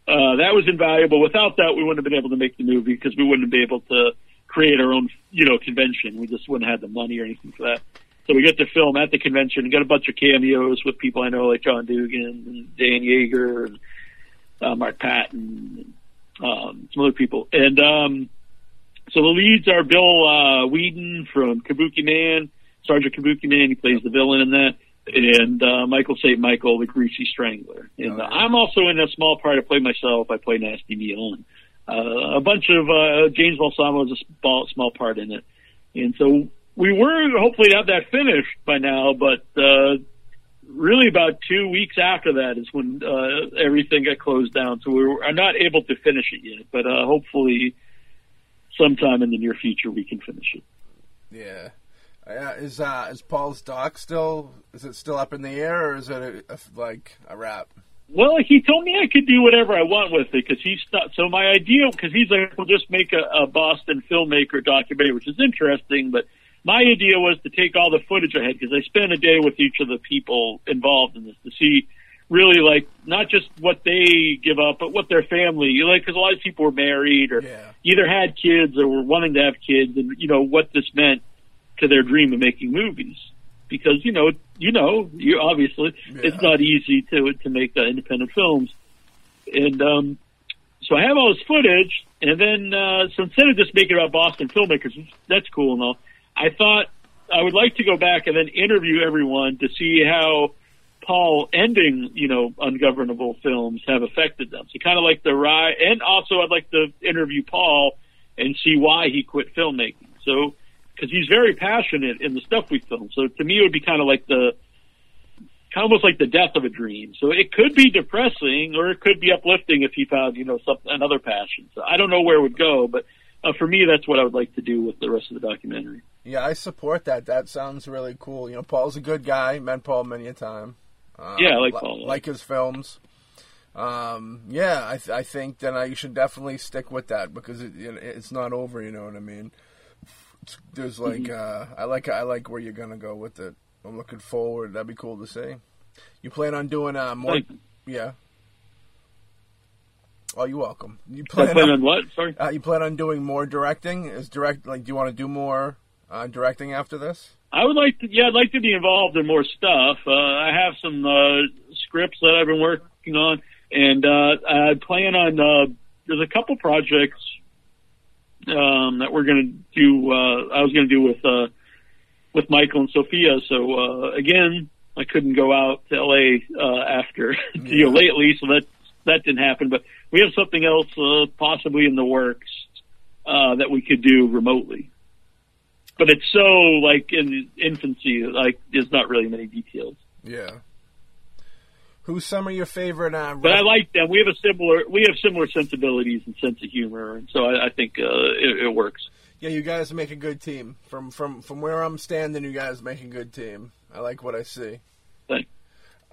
uh, that was invaluable. Without that, we wouldn't have been able to make the movie because we wouldn't have been able to create our own you know convention. We just wouldn't have the money or anything for that. So we get to film at the convention and get a bunch of cameos with people I know like John Dugan and Dan Yeager and uh, Mark Patton, and, um, some other people. And um, so the leads are Bill uh, Weeden from Kabuki Man, Sergeant Kabuki Man. He plays the villain in that. And uh, Michael St. Michael, the Greasy Strangler. And Oh, uh. I'm also in a small part. I play myself. I play Nasty Neil. And, uh, a bunch of uh, James Balsamo is a small, small part in it. And so we were hopefully to have that finished by now, but uh, really about two weeks after that is when uh, everything got closed down. So we were are not able to finish it yet, but uh, hopefully sometime in the near future we can finish it. Yeah. Uh, is uh, is Paul's doc still? Is it still up in the air, or is it a, a, like a wrap? Well, he told me I could do whatever I want with it because he's not. So my idea, because he's like, we'll just make a, a Boston filmmaker documentary, which is interesting. But my idea was to take all the footage I had because I spent a day with each of the people involved in this to see really like not just what they give up, but what their family like. Because a lot of people were married or Yeah. either had kids or were wanting to have kids, and you know what this meant to their dream of making movies. Because you know, you know, you obviously it's not easy to to make uh, independent films, and um, so I have all this footage, and then uh, so instead of just making it about Boston filmmakers, that's cool and all, I thought I would like to go back and then interview everyone to see how Paul ending, you know, ungovernable films have affected them. So kind of like the ride, and also I'd like to interview Paul and see why he quit filmmaking. So, because he's very passionate in the stuff we film. So to me, it would be kind of like the, kind of almost like the death of a dream. So it could be depressing or it could be uplifting if he found, you know, some, another passion. So I don't know where it would go, but uh, for me, that's what I would like to do with the rest of the documentary. Yeah, I support that. That sounds really cool. You know, Paul's a good guy. Met Paul many a time. Um, Yeah, I like li- Paul. Like his films. Um, yeah, I, th- I think then I, you should definitely stick with that because it, it, it's not over. You know what I mean? It's, there's like Mm-hmm. uh, I like I like where you're gonna go with it. I'm looking forward. That'd be cool to see. You plan on doing uh, more? You. Yeah. Oh, you're welcome. You plan, plan on, on what? Sorry. uh, you plan on doing more directing? Is direct like do you want to do more uh, directing after this? I would like to, yeah, I'd like to be involved in more stuff. Uh, I have some uh, scripts that I've been working on, and uh, I plan on. Uh, there's a couple projects um, that we're going to do. Uh, I was going to do with uh, with Michael and Sophia. So uh, again, I couldn't go out to LA uh, after [LAUGHS] you know lately, so that that didn't happen. But we have something else uh, possibly in the works uh, that we could do remotely but it's so like in infancy, like there's not really many details. Yeah. Who's some of your favorite? Uh, But I like them. We have a similar, we have similar sensibilities and sense of humor, and so I, I think uh, it, it works. yeah, you guys make a good team. From from from where I'm standing, you guys make a good team. I like what I see. Thanks.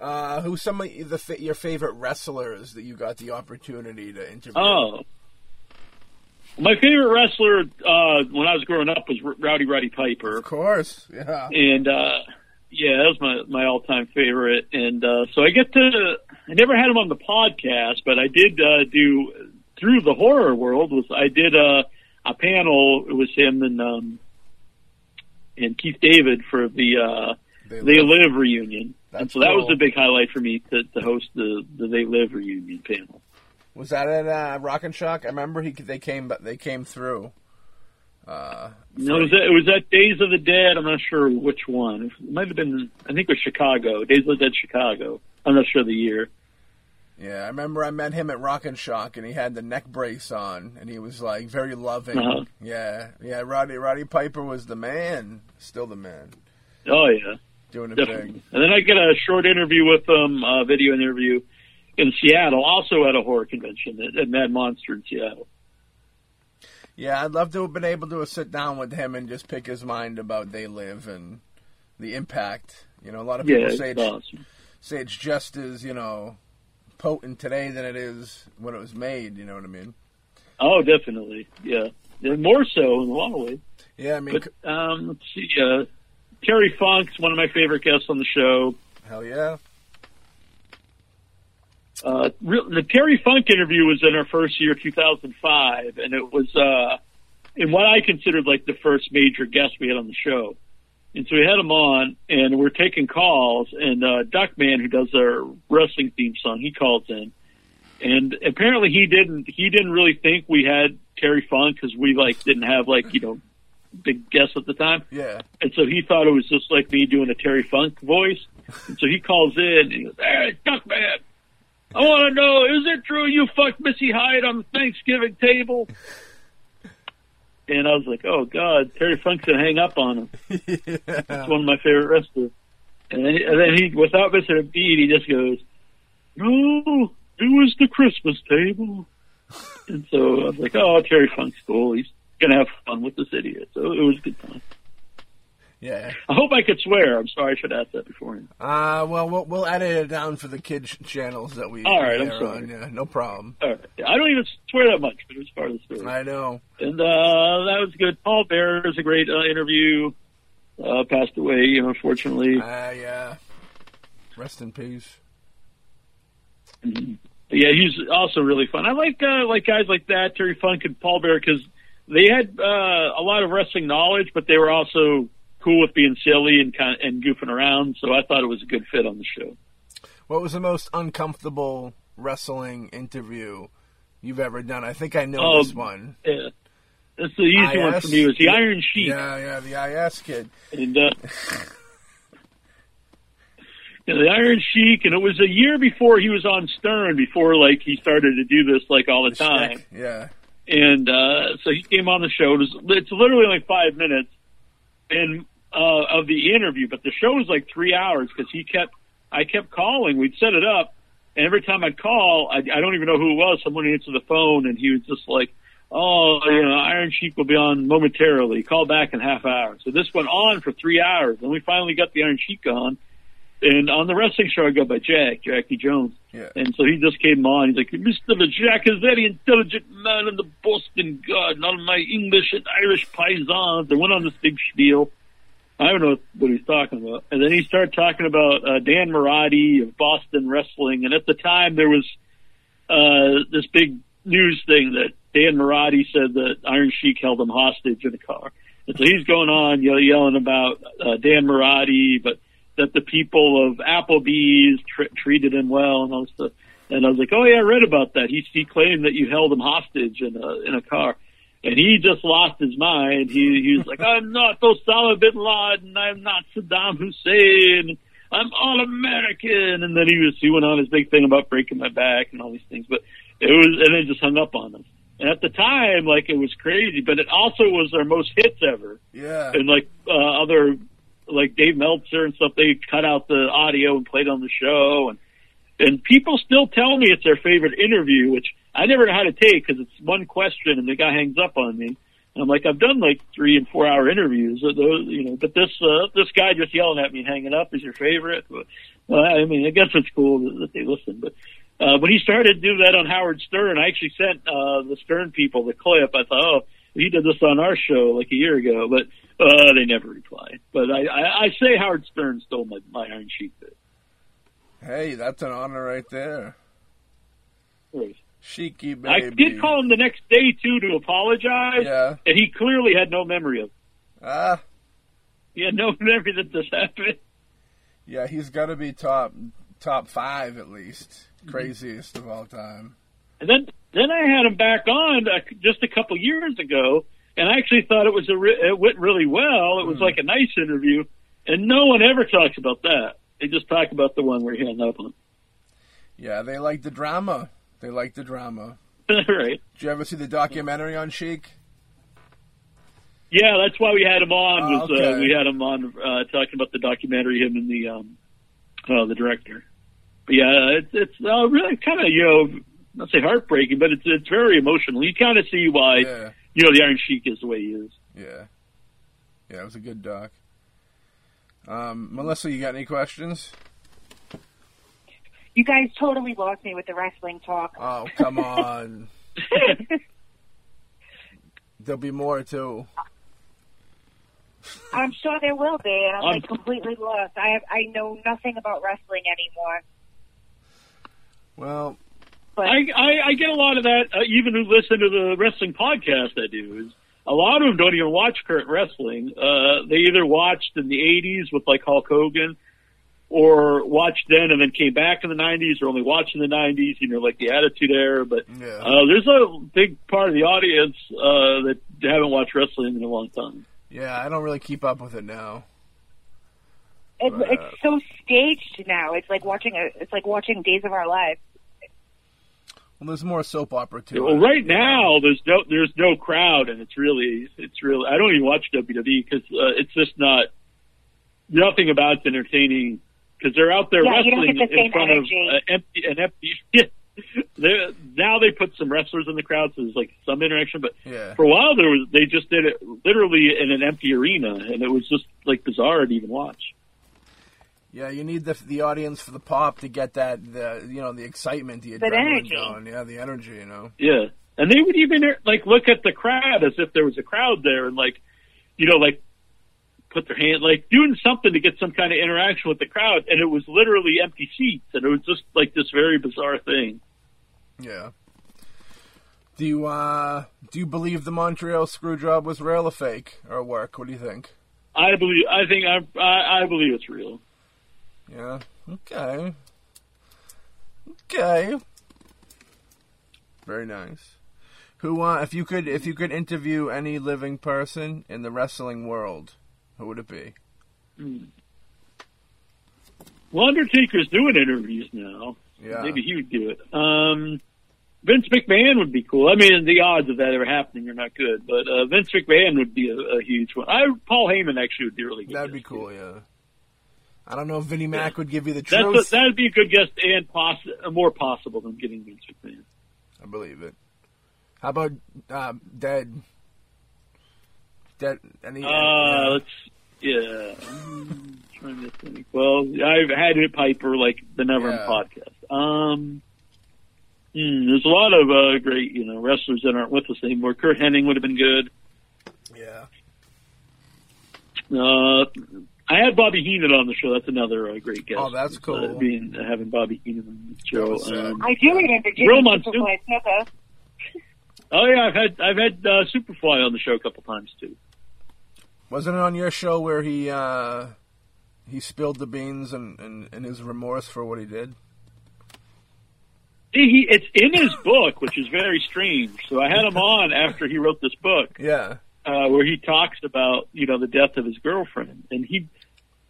Uh, who's some of the your favorite wrestlers that you got the opportunity to interview? Oh, my favorite wrestler uh, when I was growing up was Rowdy Roddy Piper. of course, yeah. and uh yeah, that was my my all time favorite. And uh so I get to I never had him on the podcast, but I did uh do through the horror world was I did a a panel it was him and um and Keith David for the uh They They live- Live reunion. and That's so that was cool. a big highlight for me to, to host the, the They Live reunion panel. Was that at uh, Rock and Shock? I remember he they came but they came through. Uh, No, it was, that, it was at Days of the Dead. I'm not sure which one. It might have been, I think it was Chicago. Days of the Dead, Chicago. I'm not sure the year. Yeah, I remember I met him at Rock and Shock, and he had the neck brace on, and he was like very loving. Uh-huh. Yeah, yeah. Roddy Roddy Piper was the man, still the man, Oh yeah, doing definitely. big. And then I get a short interview with them, a video interview in Seattle, also at a horror convention at, at Mad Monster in Seattle. Yeah, I'd love to have been able to sit down with him and just pick his mind about They Live and the impact. You know, a lot of people Yeah, say it's awesome. say it's just as you know potent today than it is when it was made. You know what I mean? Oh, definitely. Yeah, and more so in a lot of ways. Yeah, I mean, But um, let's see. Uh, Terry Funk's one of my favorite guests on the show. hell yeah. Uh, real, the Terry Funk interview was in our first year, 2005, and it was uh, in what I considered like the first major guest we had on the show. And so we had him on, and we're taking calls. And uh, Duckman, who does our wrestling theme song, he calls in, and apparently he didn't he didn't really think we had Terry Funk because we like didn't have like you know big guests at the time. Yeah. And so he thought it was just like me doing a Terry Funk voice. And so he calls in and he goes, Hey, Duckman, I want to know, is it true you fucked Missy Hyatt on the Thanksgiving table? And I was like, oh, God, Terry Funk's going to hang up on him. [LAUGHS] It's one of my favorite wrestlers. And then, and then he, without missing a beat, he just goes, no, it was the Christmas table. And so I was like, oh, Terry Funk's cool. He's going to have fun with this idiot. So it was a good time. Yeah. I hope I could swear. I'm sorry I should ask that beforehand. Uh, well, we'll we'll edit it down for the kids channels that we. All right, I'm sorry. on. Yeah, no problem. All right. I don't even swear that much, but it was part of the story. I know. And uh, that was good. Paul Bearer is a great uh, interview. Uh, passed away, you know, unfortunately. Uh, yeah. Rest in peace. Mhm. Yeah, he's also really fun. I like uh, like guys like that, Terry Funk and Paul Bearer, because they had uh, a lot of wrestling knowledge, but they were also cool with being silly and kind of, and goofing around. So I thought it was a good fit on the show. What was the most uncomfortable wrestling interview you've ever done? I think I know Oh, this one. Yeah, that's the easy one for me. Was the Iron Sheik, Yeah, yeah, the IS kid. and uh, [LAUGHS] yeah, the Iron Sheik, and it was a year before he was on Stern. Before like he started to do this like all the, The time. shtick, Yeah. and uh, so he came on the show. It was, it's literally like five minutes, and uh, of the interview, but the show was like three hours because he kept. I kept calling. We'd set it up, and every time I'd call, I, I don't even know who it was. Someone answered the phone, and he was just like, "Oh, you know, Iron Sheik will be on momentarily. Call back in half hour." So this went on for three hours, and we finally got the Iron Sheik on. And on the wrestling show, I go by Jack, Jackie Jones. Yeah. And so he just came on. He's like, Mr. Jack is a very intelligent man in the Boston Garden. All my English and Irish paisans. They went on this big spiel. I don't know what he's talking about. And then he started talking about uh, Dan Marati of Boston Wrestling. And at the time, there was uh, this big news thing that Dan Marati said that Iron Sheik held him hostage in a car. And so he's going on you know, yelling about uh, Dan Marati, but that the people of Applebee's tr- treated him well and all this stuff. And I was like, oh yeah, I read about that. He he claimed that you held him hostage in a in a car, and he just lost his mind. He he was like, I'm not Osama bin Laden. I'm not Saddam Hussein. I'm all American. And then he was he went on his big thing about breaking my back and all these things. But it was and then just hung up on us. And at the time, like it was crazy, but it also was our most hits ever Yeah. and like uh, other like Dave Meltzer and stuff, they cut out the audio and played on the show, and and people still tell me it's their favorite interview, which I never know how to take because it's one question and the guy hangs up on me. And I'm like, I've done like three and four hour interviews, you know, but this uh, this guy just yelling at me hanging up is your favorite. But, well, I mean, I guess it's cool that, they listen, but. Uh, when he started to do that on Howard Stern, I actually sent uh, the Stern people the clip. I thought, oh, he did this on our show like a year ago, but uh, they never replied. But I, I, I say Howard Stern stole my, my Iron Sheik bit. Hey, that's an honor right there. Cheeky baby. I did call him the next day too to apologize, Yeah. and he clearly had no memory of. It. Ah. He had no [LAUGHS] memory that this happened. Yeah, he's got to be top top five at least. Mm-hmm. Craziest of all time. And then then I had him back on uh, just a couple years ago, and I actually thought it was a re- it went really well. It was Hmm. like a nice interview, and no one ever talks about that. They just talk about the one where he hung up on. Yeah, they like the drama. They like the drama. [LAUGHS] right. Did you ever see the documentary on Sheik? Yeah, that's why we had him on. Oh, Was uh, we had him on uh, talking about the documentary, him and the um, uh, the director. But yeah, it's it's uh, really kind of you know not say heartbreaking, but it's it's very emotional. You kind of see why Yeah. you know the Iron Sheik is the way he is. Yeah. Yeah, it was a good doc. Um, Melissa, you got any questions? You guys totally lost me with the wrestling talk. Oh, come on. [LAUGHS] There'll be more too. I'm sure there will be, and I'm I'm- like completely lost. I have I know nothing about wrestling anymore. Well, But I, I, I get a lot of that, uh, even who listen to the wrestling podcast I do. Is a lot of them don't even watch current wrestling. Uh, they either watched in the 80s with like Hulk Hogan or watched then and then came back in the 90s or only watched in the 90s, you know, like the Attitude Era. But yeah. uh, there's a big part of the audience uh, that haven't watched wrestling in a long time. yeah, I don't really keep up with it now. it, but, uh, it's so staged now. It's like watching a. It's like watching Days of Our Lives. Well, there's more soap opera too. Well, right now there's no there's no crowd, and it's really it's really I don't even watch WWE because uh, it's just not nothing about it's entertaining because they're out there Yeah, wrestling the in front energy. of uh, empty an empty. [LAUGHS] They're- now they put some wrestlers in the crowd, so there's like some interaction. But Yeah. for a while there was they just did it literally in an empty arena, and it was just like bizarre to even watch. Yeah, you need the the audience for the pop to get that the you know the excitement, the That adrenaline energy. going. Yeah, the energy. You know. Yeah, and they would even like look at the crowd as if there was a crowd there, and like, you know, like put their hand, like doing something to get some kind of interaction with the crowd, and it was literally empty seats, and it was just like this very bizarre thing. Yeah. Do you uh do you believe the Montreal screw job was real or fake or work? What do you think? I believe, I think, I, I, I believe it's real. Yeah. Okay. Okay. Very nice. Who uh if you could if you could interview any living person in the wrestling world, who would it be? Well, Undertaker's doing interviews now. Yeah. Maybe he would do it. Um, Vince McMahon would be cool. I mean, the odds of that ever happening are not good, but uh, Vince McMahon would be a, a huge one. I, Paul Heyman actually would be really good. That'd be guest, cool, yeah. I don't know if Vinnie Mac would give you the truth. that'd be a good guest and poss- more possible than getting Vince McMahon. I believe it. How about uh, Dead? Dead? Any? Uh, yeah. let's yeah. I'm trying to think. Well, I've had it Piper like the Never Yeah. podcast. Um, hmm, there's a lot of uh, great you know wrestlers that aren't with us anymore. Curt Hennig would have been good. yeah. Uh, I had Bobby Heenan on the show. That's another uh, great guest. Oh, that's cool. Uh, being having Bobby Heenan on the show. Was. Um, I do remember Jimmy Real Monsoon. [LAUGHS] Oh yeah, I've had I've had uh, Superfly on the show a couple times too. Wasn't it on your show where he uh, he spilled the beans and, and, and his remorse for what he did? He, it's in his book, which is very strange. So I had him on after he wrote this book. [LAUGHS] Yeah. Uh, where he talks about you know the death of his girlfriend, and he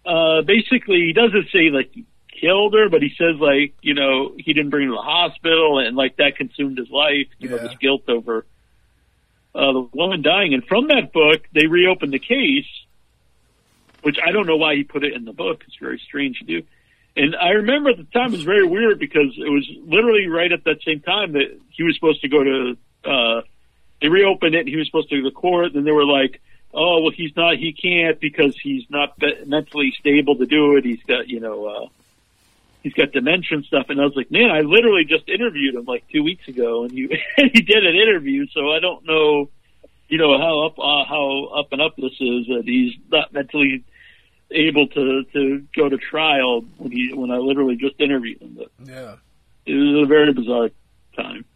uh, basically he doesn't say like he killed her, but he says like you know he didn't bring her to the hospital, and like that consumed his life. You know Yeah. this guilt over uh, the woman dying, and from that book they reopened the case, which I don't know why he put it in the book. It's very strange to do. And I remember at the time it was very weird because it was literally right at that same time that he was supposed to go to uh they reopened it and he was supposed to go to the court and they were like, Oh well he's not he can't because he's not be- mentally stable to do it. He's got, you know, uh he's got dementia and stuff and I was like, Man, I literally just interviewed him like two weeks ago and he [LAUGHS] he did an interview so I don't know you know how up uh, how up and up this is that he's not mentally able to to go to trial when he when I literally just interviewed him. But Yeah. it was a very bizarre time.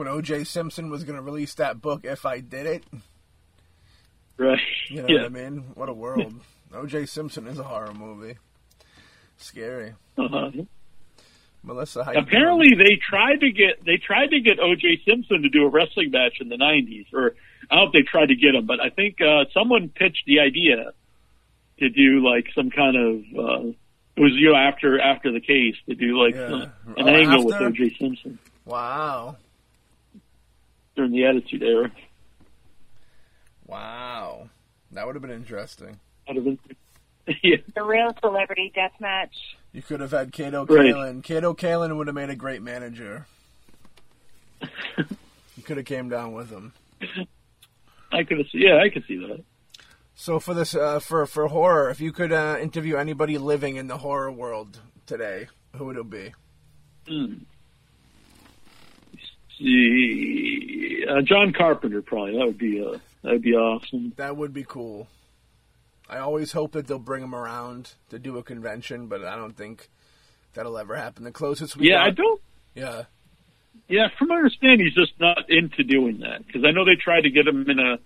When O.J. Simpson was going to release that book, If I Did It. Right. You know yeah. what I mean? What a world. O.J. Simpson is a horror movie. Scary. Uh-huh. Melissa, Apparently, they tried to get they tried to get O.J. Simpson to do a wrestling match in the '90s, or I don't know if they tried to get him, but I think uh, someone pitched the idea to do like some kind of uh, it was you know after after the case to do like Yeah. some- an Oh, angle with? O.J. Simpson? Wow. During the Attitude Era. Wow. That would have been interesting. Out of [LAUGHS] yeah. The real celebrity death match. You could have had Kato Right. Kaelin. Kato Kaelin would have made a great manager. [LAUGHS] you could have came down with him. I could see. Yeah, I could see that. So for this, uh, for for horror, if you could uh, interview anybody living in the horror world today, who would it be? Hmm. See, uh, John Carpenter probably. That would be uh, that would be awesome. That would be cool. I always hope that they'll bring him around to do a convention, but I don't think that'll ever happen. The closest we Yeah, got, I don't. yeah, Yeah, from my understanding, he's just not into doing that because I know they tried to get him in a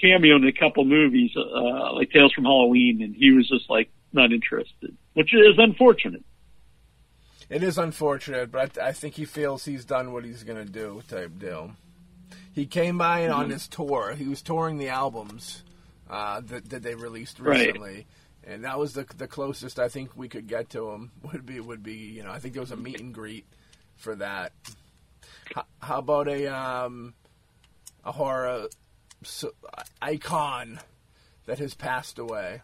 cameo in a couple movies, uh, like Tales from Halloween, and he was just like not interested, which is unfortunate. It is unfortunate, but I, I think he feels he's done what he's gonna do, type deal. He came by and on his tour. He was touring the albums uh, that that they released Right. recently. And that was the the closest I think we could get to him [LAUGHS] would be would be you know I think there was a meet and greet for that. How, how about a um, a horror so, icon that has passed away?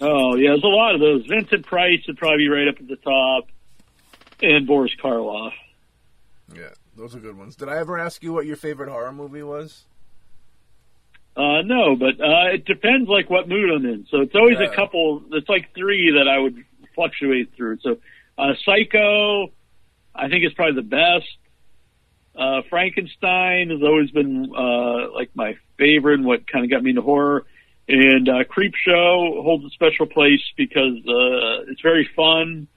Oh yeah, there's a lot of those. Vincent Price would probably be right up at the top, and Boris Karloff. Yeah, those are good ones. Did I ever ask you what your favorite horror movie was? Uh, no, but uh, it depends like what mood I'm in. So it's always Yeah. a couple. It's like three that I would fluctuate through. So uh, Psycho, I think is probably the best. Uh, Frankenstein has always been uh, like my favorite and what kind of got me into horror. And uh, Creepshow holds a special place because uh, it's very fun,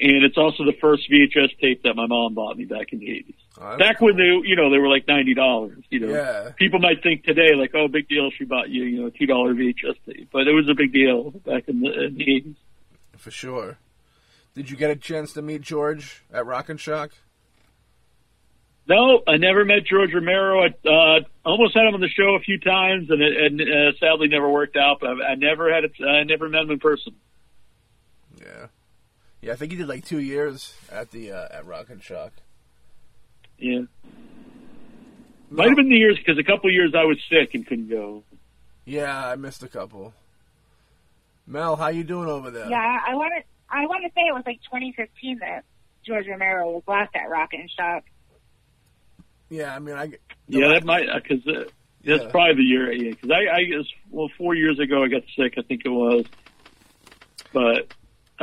and it's also the first VHS tape that my mom bought me back in the 80s. Oh, Back when they, you know, they were like ninety dollars. You know, Yeah. people might think today like, oh, big deal, she bought you, you know, a two dollar VHS tape, but it was a big deal back in the, 80s. For sure. Did you get a chance to meet George at Rock and Shock? No, I never met George Romero. I uh, almost had him on the show a few times, and it and, uh, sadly never worked out. But I, I never had it. I never met him in person. Yeah. Yeah, I think he did like two years at the uh, at Rock and Shock. Yeah, might have been the years because a couple years I was sick and couldn't go. Yeah, I missed a couple. Mel, how you doing over there? Yeah, I want to. I want to say it was like 2015 that George Romero was last at Rock and Shock. Yeah, I mean, I. Yeah, that might because uh, that's Yeah. probably the year. Yeah, because I, I guess well, four years ago I got sick. I think it was, but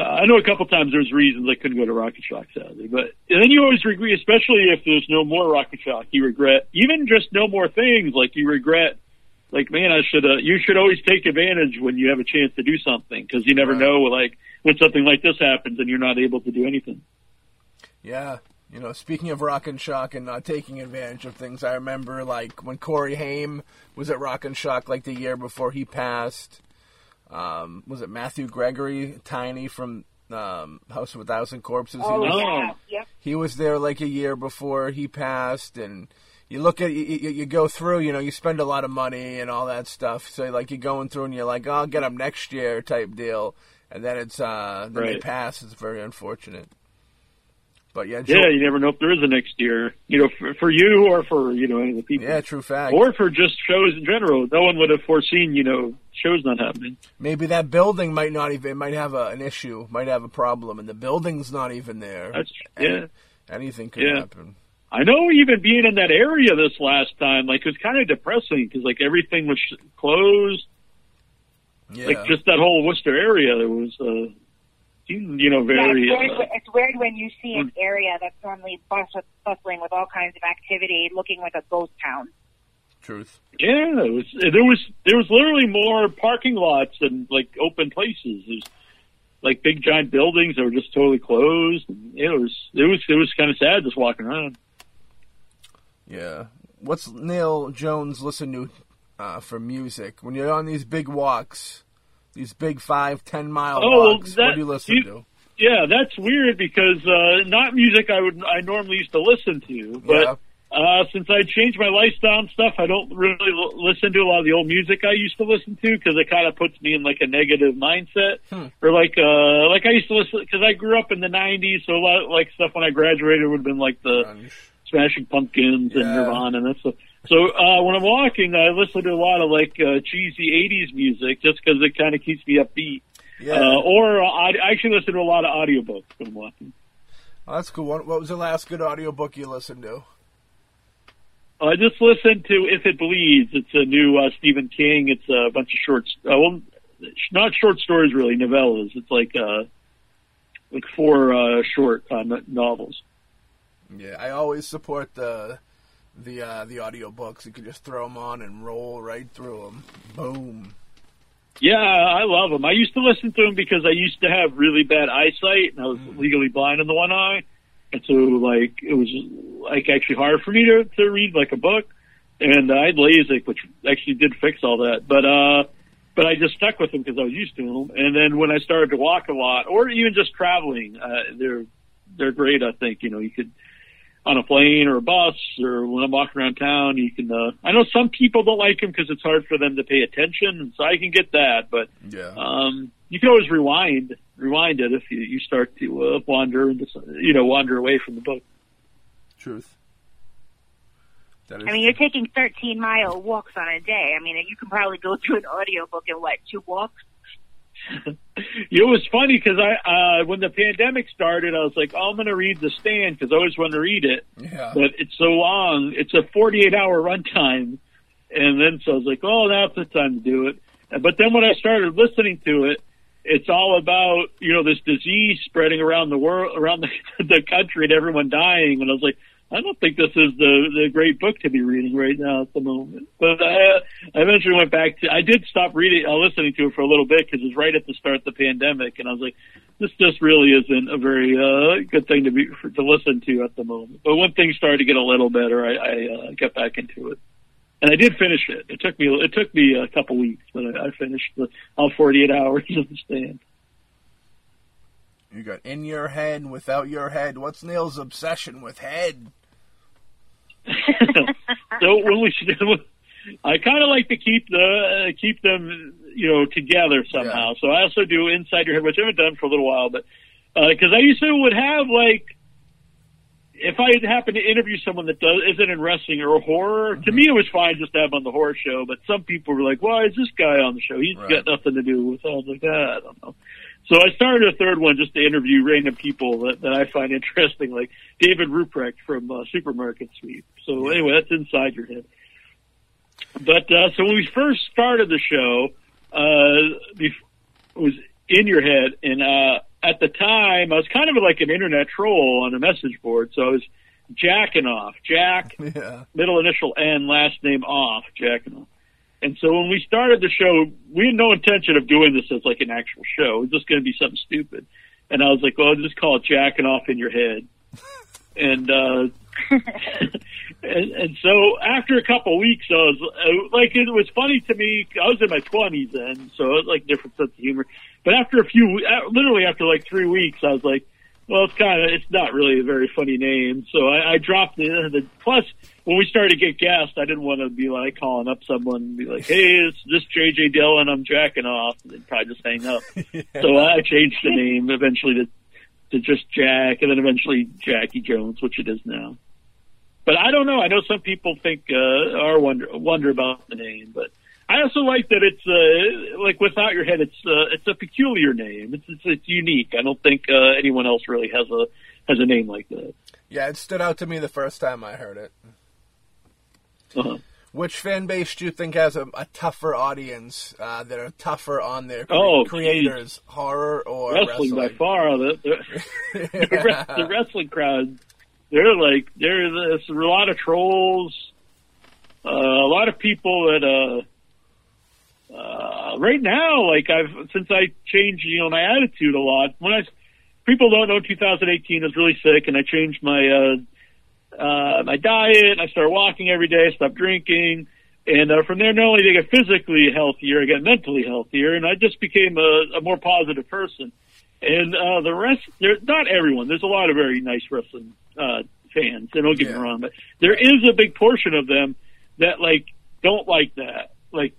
uh, I know a couple times there's reasons I couldn't go to Rock and Shock sadly. But and then you always regret, especially if there's no more Rock and Shock. You regret even just no more things. Like you regret, like man, I should. Uh, you should always take advantage when you have a chance to do something because you never Right. know. Like when something like this happens and you're not able to do anything. Yeah, you know, speaking of Rock and Shock and not taking advantage of things, I remember like when Corey Haim was at Rock and Shock like the year before he passed. Um, was it Matthew McGrory, Tiny from um, House of a Thousand Corpses? He Oh, was- yeah, yep. he was there like a year before he passed and you look at you, you, you go through you know you spend a lot of money and all that stuff so like you're going through and you're like oh, i'll get them next year type deal and then it's uh then they Right. pass it's very unfortunate but yeah Yeah, you never know if there is a next year. You know, for, for you or for you know any of the people. yeah true fact or for just shows in general. No one would have foreseen, you know, shows not happening. maybe that building might not even might have a, an issue might have a problem and the building's not even there That's yeah. anything could Yeah. happen I know. Even being in that area this last time, like it was kind of depressing because like everything was closed. yeah Like just that whole Worcester area, there was, uh, you know, Yeah, very. it's, weird, uh, it's weird when you see an area that's normally bustling with all kinds of activity, looking like a ghost town. truth yeah, it was. There was there was literally more parking lots and like open places. There's like big giant buildings that were just totally closed. And it was it was it was kind of sad just walking around. Yeah. What's Neil Jones listen to uh, for music when you're on these big walks, these big five, ten mile Oh, walks? that- what do you listen you- to? Yeah, that's weird because uh, not music I would I normally used to listen to, but yeah. uh, since I changed my lifestyle and stuff, I don't really l- listen to a lot of the old music I used to listen to because it kind of puts me in like a negative mindset. Hmm. Or like uh, like I used to listen because I grew up in the '90s, so a lot of, like stuff when I graduated would have been like the Grunge. Smashing Pumpkins and Yeah. Nirvana and that stuff. So uh, when I'm walking, I listen to a lot of like uh, cheesy '80s music just because it kind of keeps me upbeat. Yeah. Uh, or uh, I I actually listen to a lot of audiobooks when I'm walking. oh, that's cool. What, what was the last good audiobook you listened to? I just listened to If It Bleeds. It's a new uh, Stephen King. It's a bunch of short, uh, well, not short stories really, novellas. It's like uh, like four uh, short uh, novels. Yeah, I always support the the uh, the audio books. You can just throw them on and roll right through them. Boom. Yeah, I love them. I used to listen to them because I used to have really bad eyesight, and I was mm. legally blind in the one eye, and so like it was like actually hard for me to to read like a book, and I had LASIK, which actually did fix all that, but uh. But I just stuck with them because I was used to them. And then when I started to walk a lot, or even just traveling, uh, they're they're great. I think you know you could on a plane or a bus or when I'm walking around town, you can, uh, I know some people don't like them because it's hard for them to pay attention. So I can get that, but, yeah. um, you can always rewind, rewind it if you, you start to, uh, wander, into, you know, wander away from the book. Truth. I mean, you're taking 13 mile walks on a day. I mean, you can probably go through an audiobook in what, two walks? [LAUGHS] it was funny because I, uh, when the pandemic started, I was like, oh, I'm going to read The Stand because I always want to read it. Yeah. But it's so long. It's a 48 hour runtime. And then so I was like, oh, now's the time to do it. But then when I started listening to it, it's all about, you know, this disease spreading around the world, around the, [LAUGHS] the country and everyone dying. And I was like, I don't think this is the the great book to be reading right now at the moment. But I, I eventually went back to. I did stop reading, uh, listening to it for a little bit because it was right at the start of the pandemic, and I was like, this just really isn't a very uh, good thing to be for, to listen to at the moment. But when things started to get a little better, I, I uh, got back into it, and I did finish it. It took me it took me a couple weeks, but I, I finished the, all 48 [LAUGHS] hours of the stand. You got in your head, without your head. What's Neil's obsession with head? [LAUGHS] so when we [LAUGHS] I kind of like to keep the uh, keep them you know together somehow. Yeah. So I also do inside your head, which I haven't done for a little while, but because uh, I used to would have like if I happen to interview someone that does isn't in wrestling or horror, mm-hmm. to me it was fine just to have on the horror show. But some people were like, "Why is this guy on the show? He's right. got nothing to do with." It. I was like, ah, "I don't know." So I started a third one just to interview random people that, that I find interesting, like David Ruprecht from uh, Supermarket Sweep. So anyway, that's inside your head. But uh, so when we first started the show, uh, it was in your head, and uh, at the time I was kind of like an internet troll on a message board. So I was jacking off, Jack, [LAUGHS] yeah. middle initial N, last name off, jacking off. And so when we started the show, we had no intention of doing this as like an actual show. It was just going to be something stupid. And I was like, well, just call it jacking off in your head. [LAUGHS] and, uh, [LAUGHS] and, and so after a couple of weeks, I was uh, like, it was funny to me. I was in my twenties then, so it was like different sense of humor. But after a few, uh, literally after like three weeks, I was like, well, it's kind of, it's not really a very funny name. So I, I dropped the, the, plus when we started to get guests, I didn't want to be like calling up someone and be like, Hey, it's this JJ Dillon. I'm jacking off. And they'd probably just hang up. yeah. [LAUGHS] So I changed the name eventually to, to just Jack and then eventually Jackie Jones, which it is now. But I don't know. I know some people think, uh, or wonder, wonder about the name, but I also like that it's uh, like without your head. It's uh, it's a peculiar name. It's, it's it's unique. I don't think uh, anyone else really has a has a name like that. Yeah, it stood out to me the first time I heard it. Uh-huh. Which fan base do you think has a, a tougher audience uh, that are tougher on their cre- oh, creators, geez. horror or wrestling, wrestling? by far? The, the, [LAUGHS] yeah. the, wrestling crowd, they're like there's a lot of trolls, uh, a lot of people that uh, uh, right now, like I've since I changed, you know, my attitude a lot. When I people don't know, 2018 I was really sick, and I changed my uh, uh, my diet. I started walking every day, stopped drinking, and uh, from there, not only did I get physically healthier, I got mentally healthier, and I just became a, a more positive person. And uh, the rest, there, not everyone. There's a lot of very nice wrestling uh, fans, and don't get yeah. me wrong, but there is a big portion of them that like don't like that. Like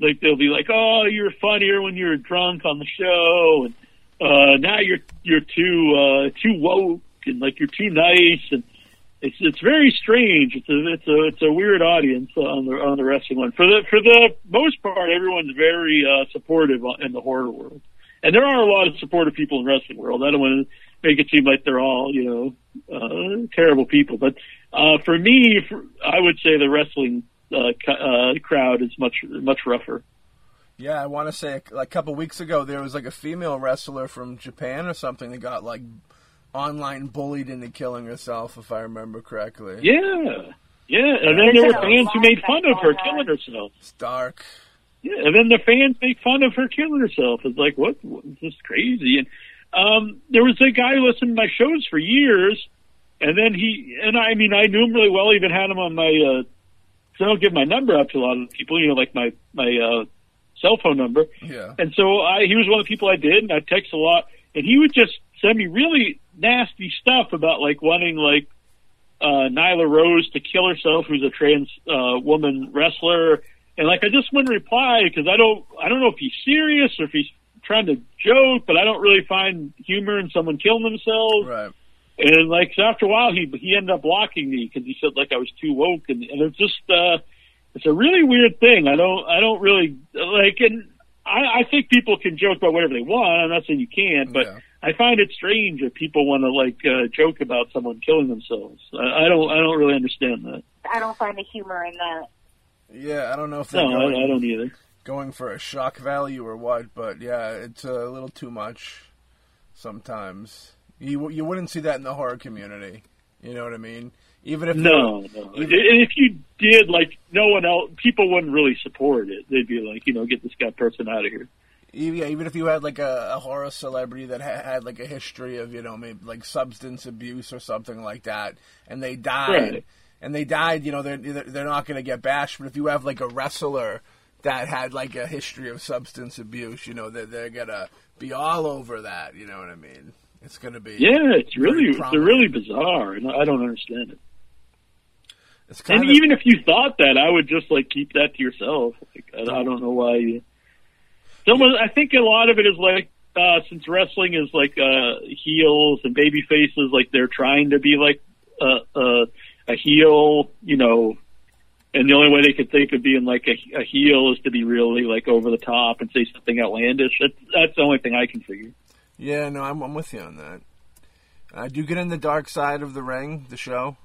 like they'll be like, "Oh, you're funnier when you're drunk on the show," and uh, now you're you're too uh, too woke and like you're too nice, and it's it's very strange. It's a it's a it's a weird audience on the on the wrestling one. For the for the most part, everyone's very uh, supportive in the horror world, and there are a lot of supportive people in the wrestling world. I don't want to make it seem like they're all you know uh, terrible people, but Uh, for me, for, I would say the wrestling uh, uh, crowd is much much rougher. Yeah, I want to say like a couple weeks ago there was like a female wrestler from Japan or something that got like online bullied into killing herself, if I remember correctly. Yeah, yeah, and then there were fans who made fun of her killing herself. It's dark. Yeah, and then the fans make fun of her killing herself. It's like, what? what is this crazy? And um, there was a guy who listened to my shows for years, and then he and I, I mean, I knew him really well. Even had him on my. Uh, so I don't give my number out to a lot of people. You know, like my my uh, cell phone number. Yeah. And so I, he was one of the people I did, and I text a lot, and he would just send me really nasty stuff about like wanting like uh, Nyla Rose to kill herself, who's a trans uh, woman wrestler, and like I just wouldn't reply because I don't I don't know if he's serious or if he's trying to joke, but I don't really find humor in someone killing themselves. Right. And like so after a while, he he ended up blocking me because he said like I was too woke, and, and it's just uh, it's a really weird thing. I don't I don't really like, and I, I think people can joke about whatever they want. I'm not saying you can't, but Yeah. I find it strange if people want to like uh, joke about someone killing themselves. I, I don't I don't really understand that. I don't find the humor in that. Yeah, I don't know if they're No, going, I, I don't either. going for a shock value or what, but yeah, it's a little too much sometimes. You you wouldn't see that in the horror community. You know what I mean? Even if No, no. Even- And if you did, like, no one else, people wouldn't really support it. They'd be like, you know, get this guy person out of here. even, yeah, even if you had like a, a horror celebrity that ha- had like a history of you know maybe like substance abuse or something like that, and they died, Right. and they died, you know they're they're they're not going to get bashed. But if you have like a wrestler that had like a history of substance abuse, you know they're they're gonna be all over that. You know what I mean? It's gonna be Yeah, it's really, it's prominent. really bizarre, and I don't understand it. It's kind And of, even if you thought that, I would just like keep that to yourself. Like, I, I don't know why. You... Someone, I think a lot of it is like uh, since wrestling is like uh, heels and baby faces, like they're trying to be like a, a, a heel, you know. And the only way they could think of being like a, a heel is to be really like over the top and say something outlandish. That's, that's the only thing I can figure. Yeah, no, I'm I'm with you on that. Uh, do you get in the dark side of the ring, the show?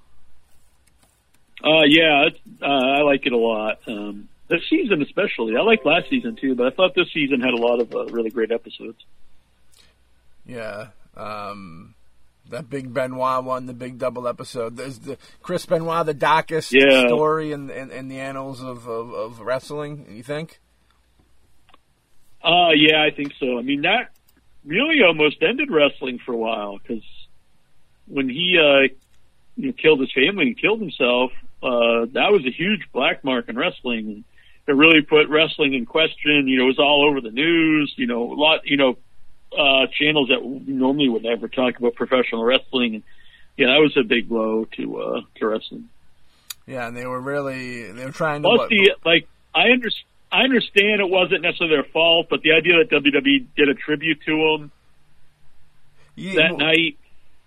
Uh, yeah, it's, uh, I like it a lot. Um, this season especially. I liked last season too, but I thought this season had a lot of uh, really great episodes. Yeah. Um, that big Benoit one, the big double episode. There's the Chris Benoit, the darkest Yeah. story in, in in the annals of, of, of wrestling. You think? Uh, yeah, I think so. I mean, that really almost ended wrestling for a while because when he uh, you know, killed his family and killed himself, uh, that was a huge black mark in wrestling. And it really put wrestling in question. You know, it was all over the news. You know, a lot. You know, uh, channels that normally would never talk about professional wrestling. And yeah, that was a big blow to uh, to wrestling. Yeah, and they were really they were trying to. Plus, what- the like, I under, I understand it wasn't necessarily their fault, but the idea that WWE did a tribute to him Yeah, that well, night,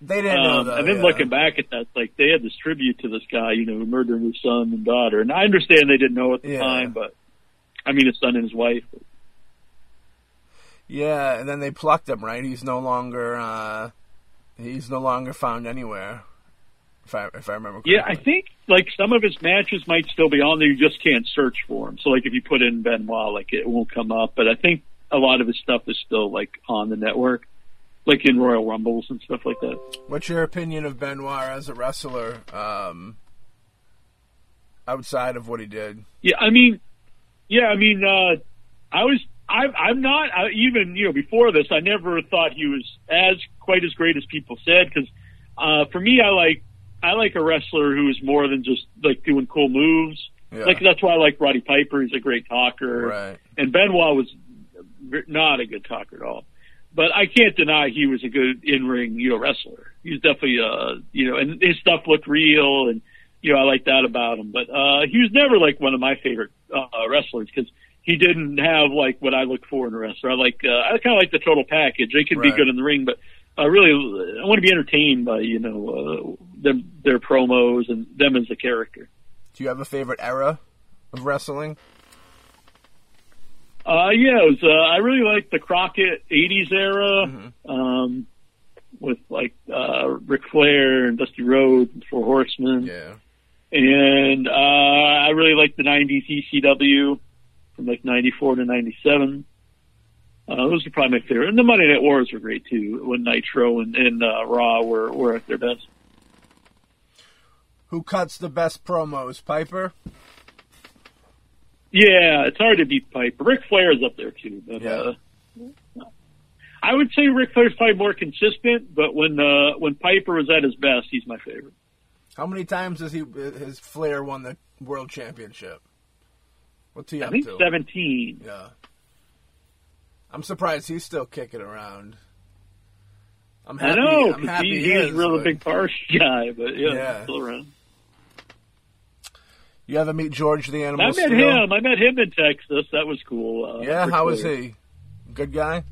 they didn't know that, And then yeah. looking back at that, like they had this tribute to this guy, you know, murdering his son and daughter, and I understand they didn't know at the Yeah. time, but I mean, his son and his wife. Yeah, and then they plucked him. Right, he's no longer uh, he's no longer found anywhere. If I if I remember. Correctly. Yeah, I think like some of his matches might still be on there. You just can't search for him. So like if you put in Benoit, like it won't come up. But I think a lot of his stuff is still like on the network, like in Royal Rumbles and stuff like that. What's your opinion of Benoit as a wrestler? Um, outside of what he did. Yeah, I mean, yeah, I mean, uh, I was, I, I'm not I, even, you know, before this, I never thought he was as quite as great as people said. Because uh, for me, I like, I like a wrestler who is more than just like doing cool moves. Yeah. Like that's why I like Roddy Piper. He's a great talker, Right. and Benoit was not a good talker at all. But I can't deny he was a good in-ring, you know, wrestler. He's definitely, uh, you know, and his stuff looked real, and you know, I like that about him. But uh, he was never like one of my favorite uh, wrestlers because he didn't have like what I look for in a wrestler. I like, uh, I kind of like the total package. They can be good in the ring, but uh, really, I want to be entertained by you know uh, them, their promos and them as a character. Do you have a favorite era of wrestling? Uh, yeah, it was, uh, I really like the Crockett '80s era. Mm-hmm. Um, with like uh, Ric Flair and Dusty Rhodes and Four Horsemen. Yeah. And uh, I really like the '90s ECW from like '94 to '97. Uh, those are probably my favorite. And the Monday Night Wars were great too. When Nitro and, and uh, Raw were were at their best. Who cuts the best promos, Piper? Yeah, it's hard to beat Piper. Ric Flair is up there too, but Yeah. uh, I would say Ric Flair's probably more consistent. But when uh, when Piper was at his best, he's my favorite. How many times has he his Flair won the world championship? What's he I up think to? seventeen. Yeah. I'm surprised he's still kicking around. I'm I happy. know I'm happy he, he he's is, a really but- big Parsh [LAUGHS] guy, but yeah, Yeah. still around. You ever meet George the Animal? I met Steele? him. I met him in Texas. That was cool. Uh, Yeah, how was he? Good guy.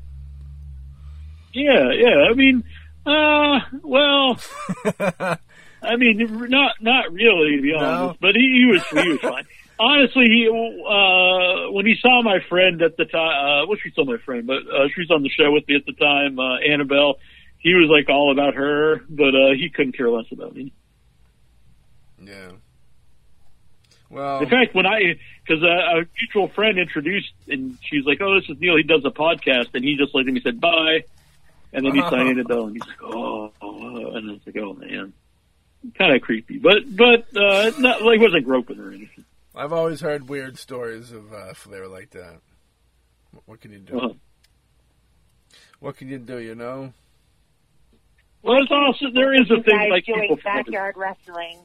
Yeah, yeah. I mean, uh, well, [LAUGHS] I mean, not not really to be honest, but he, he was he was [LAUGHS] fine. Honestly, he uh, when he saw my friend at the time, uh, well, she's still my friend, but uh, she was on the show with me at the time, uh, Annabelle. He was like all about her, but uh, he couldn't care less about me. Yeah. Well, In fact, when I, because uh, a mutual friend introduced, and she's like, "Oh, this is Neil. He does a podcast," and he just looked at me and said, "Bye," and then he [LAUGHS] signed Annabelle, and he's like, "Oh,", oh," and I was like, "Oh man." Kind of creepy, but but uh, not like wasn't groping or anything. I've always heard weird stories of uh, Flair like that. What, what can you do? Uh-huh. What can you do? You know. Well, it's also there is a thing like doing backyard wrestling.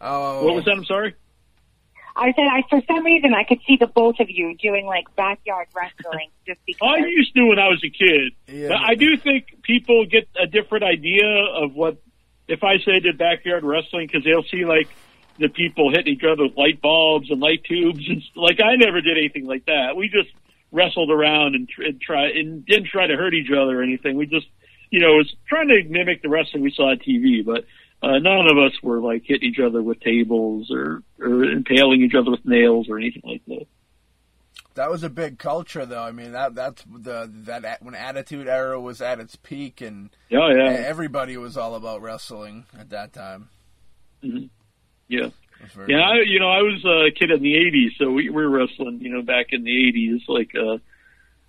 Oh, What was that? I'm sorry. I said, I for some reason I could see the both of you doing like backyard wrestling [LAUGHS] just because. I used to when I was a kid. Yeah, But I do think people get a different idea of what if I say did backyard wrestling because they'll see like the people hitting each other with light bulbs and light tubes and like I never did anything like that. We just wrestled around and, and try and didn't try to hurt each other or anything. We just you know was trying to mimic the wrestling we saw on TV, but. Uh, none of us were like hitting each other with tables or, or impaling each other with nails or anything like that. That was a big culture, though. I mean, that that's the that when Attitude Era was at its peak, and Oh yeah, everybody was all about wrestling at that time. Mhm. Yeah. It was very Yeah, I, you know, I was a kid in the '80s, so we, we were wrestling, you know, back in the '80s, like, uh,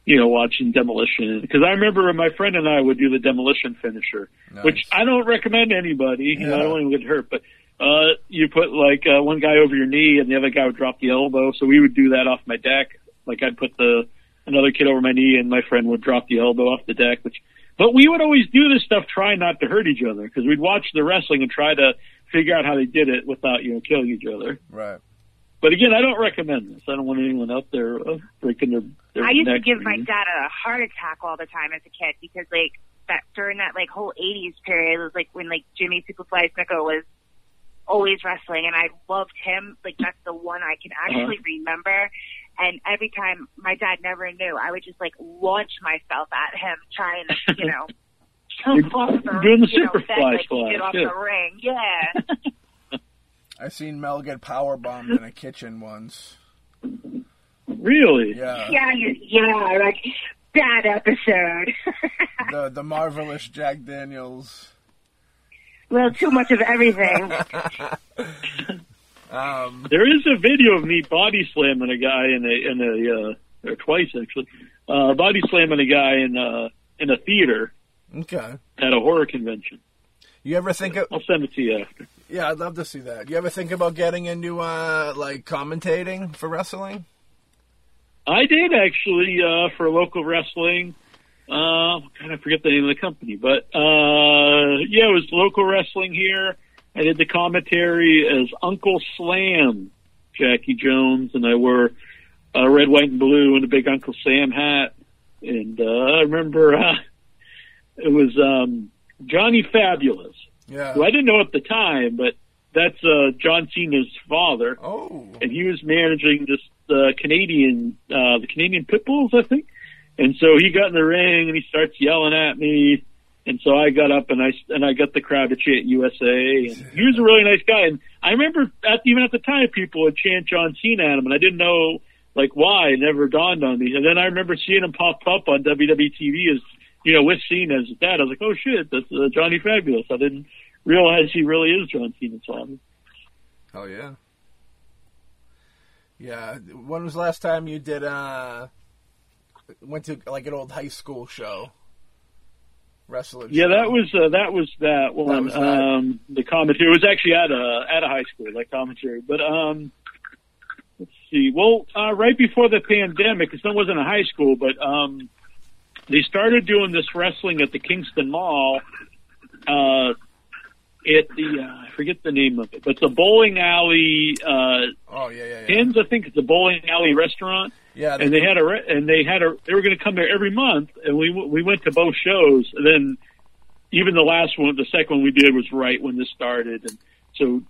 you know, watching Demolition. Because I remember my friend and I would do the Demolition finisher, nice. which I don't recommend anybody. You know, I don't want to get hurt, but uh, you put like uh, one guy over your knee, and the other guy would drop the elbow. So we would do that off my deck. Like I'd put the another kid over my knee, and my friend would drop the elbow off the deck. Which, but we would always do this stuff trying not to hurt each other because we'd watch the wrestling and try to figure out how they did it without you know killing each other. right. But again, I don't recommend this. I don't want anyone out there uh, breaking their. their I used to give my dad a heart attack all the time as a kid because like that during that like whole '80s period it was like when like Jimmy Superfly Snuka was always wrestling, and I loved him. Like that's the one I can actually remember. And every time my dad never knew, I would just like launch myself at him, trying to you know. You're jump the, doing the you know, Superfly bed like he splash, did off yeah. the ring. Yeah. [LAUGHS] I seen Mel get power bombed in a kitchen once. Really? Yeah. yeah, yeah, like bad episode. [LAUGHS] The the marvelous Jack Daniels. Well, too much of everything. [LAUGHS] Um, There is a video of me body slamming a guy in a in a uh, or twice actually, uh, body slamming a guy in uh in a theater okay. at a horror convention. You ever think of? I'll send it to you after. Yeah, I'd love to see that. You ever think about getting into uh like commentating for wrestling? I did actually uh, for local wrestling. Uh, kind of forget the name of the company, but uh, yeah, it was local wrestling here. I did the commentary as Uncle Slam, Jackie Jones, and I wore uh, red, white, and blue and a big Uncle Sam hat. And uh, I remember uh, it was um, Johnny Fabulous, Yeah. who I didn't know at the time, but that's uh, John Cena's father Oh. and he was managing this uh, Canadian, uh, the Canadian pit bulls, I think. And so he got in the ring and he starts yelling at me. And so I got up and I and I got the crowd to chant USA. And he was a really nice guy. And I remember at, even at the time, people would chant John Cena at him, and I didn't know like why. It never dawned on me. And then I remember seeing him pop up on WWE TV as you know, with Cena as dad, I was like, oh shit, that's uh, Johnny Fabulous. I didn't realize he really is John Cena's father. Oh yeah. Yeah. When was the last time you did uh went to like an old high school show? Wrestling. Yeah, show? that was uh, that was that one. was that. Um, the commentary it was actually at a at a high school, like commentary. But um, let's see. Well, uh, right before the pandemic, it still wasn't a high school, but um, they started doing this wrestling at the Kingston Mall. Uh, at the uh, I forget the name of it, but a bowling alley. Uh, Oh yeah, yeah, yeah. Pins, I think it's a bowling alley restaurant yeah, and they had a re- and they had a they were going to come there every month, and we we went to both shows. And then even the last one, the second one we did was right when this started, and so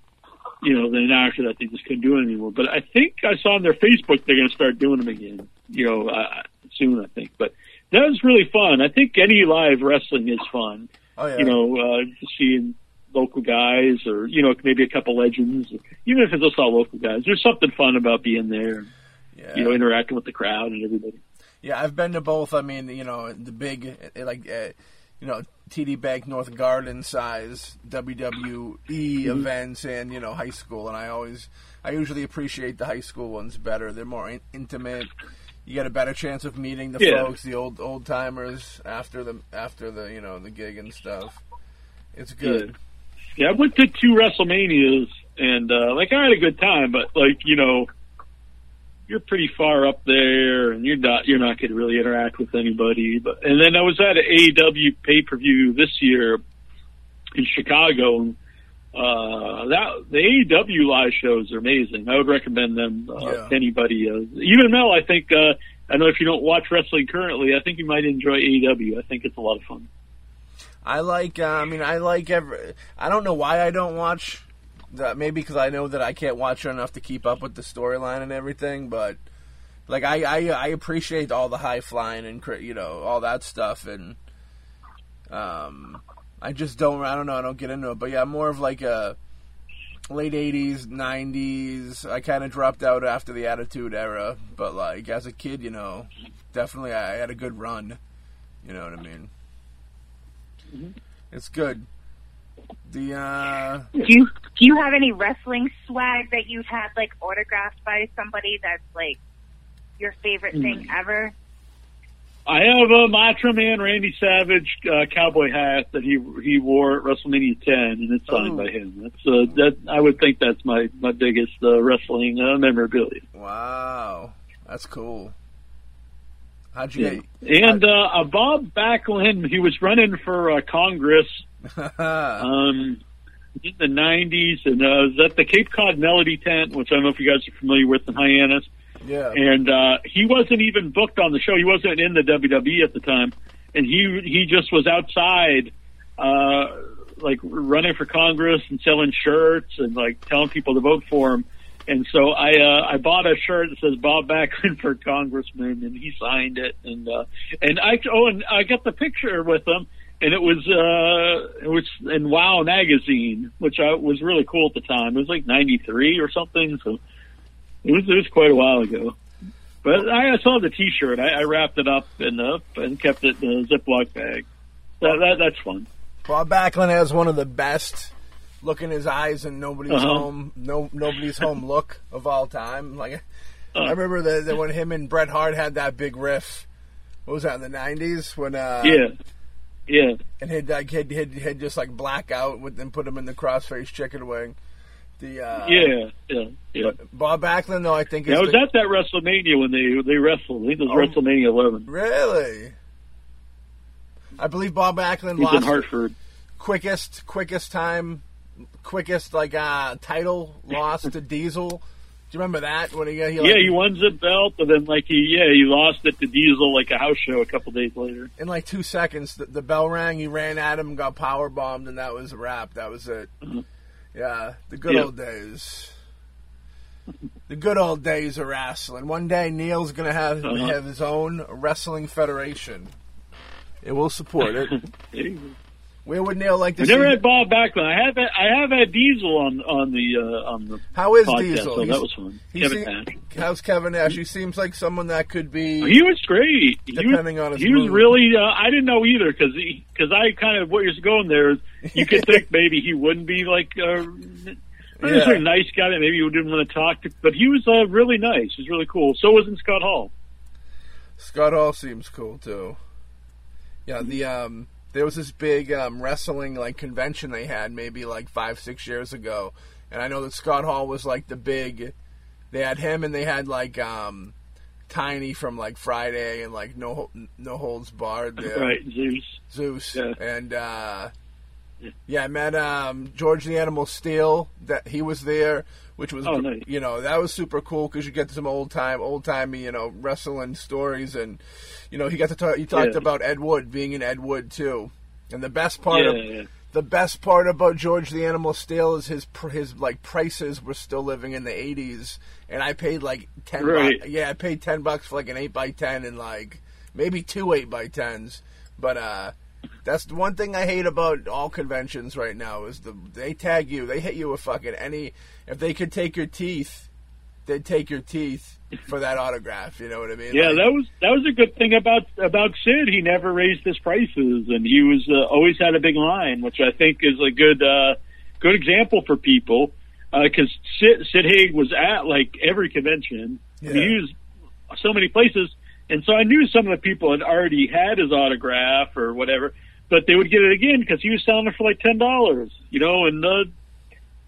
you know then after that they just couldn't do it anymore. But I think I saw on their Facebook they're going to start doing them again, you know, uh, soon I think. But that was really fun. I think any live wrestling is fun. oh yeah. You know, uh, seeing local guys or you know maybe a couple legends, even if it's just all local guys. There's something fun about being there. yeah. You know, interacting with the crowd and everybody. Yeah, I've been to both. I mean, you know, the big, uh, like, uh, you know, TD Bank North Garden size WWE events and, you know, high school. And I always, I usually appreciate the high school ones better. They're more in- intimate. You get a better chance of meeting the Yeah. folks, the old old timers after the after the you know the gig and stuff. It's good. Yeah, I went to two WrestleManias and uh like I had a good time, but like, you know, you're pretty far up there and you're not you're not gonna really interact with anybody. But and then I was at an AEW pay per view this year in Chicago and uh that the AEW live shows are amazing. I would recommend them uh, Yeah. to anybody. Uh, even Mel, I think uh I know if you don't watch wrestling currently, I think you might enjoy AEW. I think it's a lot of fun. I like. Uh, I mean, I like every. I don't know why I don't watch. That maybe because I know that I can't watch enough to keep up with the storyline and everything. But like, I, I I appreciate all the high flying and you know all that stuff and um, I just don't. I don't know. I don't get into it. But yeah, more of like a late '80s, '90s. I kind of dropped out after the Attitude Era. But like as a kid, you know, definitely I had a good run. You know what I mean? It's good. The uh Do you do you have any wrestling swag that you've had like autographed by somebody that's like your favorite thing ever? I have a Macho Man Randy Savage uh, cowboy hat that he he wore at WrestleMania 10, and it's signed Oh. by him. That's uh, that I would think that's my my biggest uh, wrestling uh, memorabilia. wow, that's cool. How'd you Yeah. And uh, uh, Bob Backlund, he was running for uh, Congress [LAUGHS] um, in the 90s, and uh, was at the Cape Cod Melody tent, which I don't know if you guys are familiar with in Hyannis. Yeah. and uh, he wasn't even booked on the show. He wasn't in the WWE at the time, and he he just was outside, uh, like running for Congress and selling shirts and like telling people to vote for him. And so I uh, I bought a shirt that says Bob Backlund [LAUGHS] for Congressman, and he signed it. And uh, and I oh and I got the picture with him, and it was uh, it was in Wow magazine, which I was really cool at the time. It was like '93 or something. So it was it was quite a while ago. But I I saw the T-shirt. I, I wrapped it up and uh, and kept it in a Ziploc bag. That, that that's fun. Bob Backlund has one of the best look in his eyes and nobody's Uh-huh. home no nobody's home look of all time. Like I Uh, remember the, the when him and Bret Hart had that big riff. What was that in the nineties when uh yeah, yeah. and he'd like he'd, he'd, he'd just like black out with and put him in the crossface chicken wing. The uh Yeah, yeah, yeah. Bob Backlund though I think is Yeah, I was the- at that WrestleMania when they they wrestled. I think it was Oh. WrestleMania 11. Really? I believe Bob Backlund He's in lost Hartford. quickest quickest time quickest like uh title loss to Diesel. Do you remember that when he, he like, Yeah, he won the belt, and then like he yeah he lost it to Diesel like a house show a couple days later. in like two seconds the, the bell rang, he ran at him, got power bombed, and that was a wrap. That was it. Mhm. Yeah, the good Yeah. old days. The good old days of wrestling. One day Neil's gonna have Uh-huh. have his own wrestling federation. It will support it. [LAUGHS] Where would Neil like to I never had Bob Backlund. I have I have had Diesel on on the uh, on the How is podcast, Diesel? so that was fun. Kevin se- Nash. How's Kevin Nash? He seems like someone that could be. He was great. He Depending was, on his he was really. Uh, I didn't know either because because I kind of what you're going there. is You could [LAUGHS] think maybe he wouldn't be like uh, not necessarily a nice guy that maybe you didn't want to talk to, but he was uh, really nice. He was really cool. So wasn't Scott Hall. Scott Hall seems cool too. Yeah, the um, there was this big um, wrestling like convention they had maybe like five six years ago, and I know that Scott Hall was like the big. They had him and they had like um, Tiny from like Friday and like no no holds barred there. Right, Zeus. Zeus Yeah. and uh, Yeah. I met um, George the Animal Steele. That he was there, which was Oh, nice. you know that was super cool because you get some old time, old timey you know wrestling stories, and you know he got to talk. He talked Yeah. about Ed Wood being in Ed Wood too, and the best part Yeah, of yeah. the best part about George the Animal Steele is his his like prices were still living in the eighties, and I paid like ten. Right. bu- yeah, I paid ten bucks for like an eight by ten and like maybe two eight by tens, but uh. That's the one thing I hate about all conventions right now is the they tag you, they hit you with fucking any. If they could take your teeth, they'd take your teeth for that autograph. You know what I mean? Yeah, Like- that was that was a good thing about about Sid. He never raised his prices, and he was uh, always had a big line, which I think is a good uh, good example for people. Because Sid, Sid Haig was at like every convention. Yeah. he was so many places, and so I knew some of the people had already had his autograph or whatever, but they would get it again because he was selling it for like ten dollars. You know, and uh,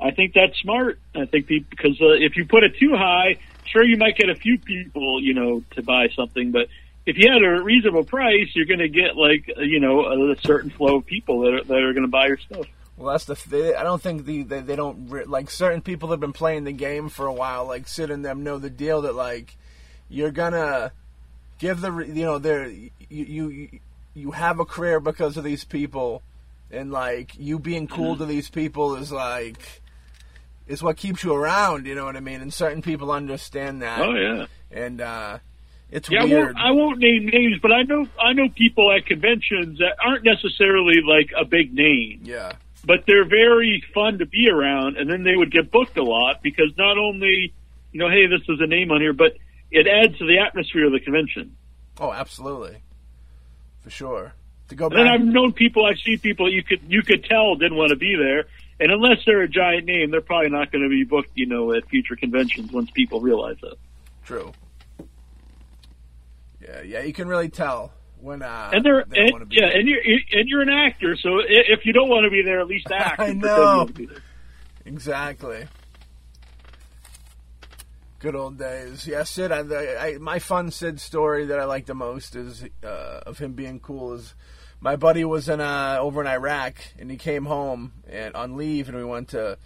I think that's smart. I think the, because uh, if you put it too high, sure you might get a few people, you know, to buy something, but if you had a reasonable price, you're going to get like you know a, certain flow of people that are, that are going to buy your stuff. Well, that's the. They, I don't think the they, they don't re- like certain people that have been playing the game for a while. Like Sid and them know the deal that like you're gonna give the you know they're you you you have a career because of these people, and like you being cool mm-hmm. to these people is like is what keeps you around. You know what I mean? And certain people understand that. Oh yeah. And uh, it's Yeah, I weird. won't, I won't name names, but I know I know people at conventions that aren't necessarily like a big name, yeah. but they're very fun to be around, and then they would get booked a lot because not only you know, hey, this is a name on here, but it adds to the atmosphere of the convention. Oh, absolutely. For sure. To go back And then. I've known people, I've seen people you could you could tell didn't want to be there, and unless they're a giant name, they're probably not going to be booked, you know, at future conventions once people realize that. True. Yeah, yeah, you can really tell when uh And they're they and, yeah, there. and you're and you're an actor, so if you don't want to be there, at least [LAUGHS] act. I know. you want to be there. exactly. Good old days. Yeah, Sid. I, I, my fun Sid story that I like the most is uh, of him being cool. Is my buddy was in uh, over in Iraq and he came home and on leave and we went to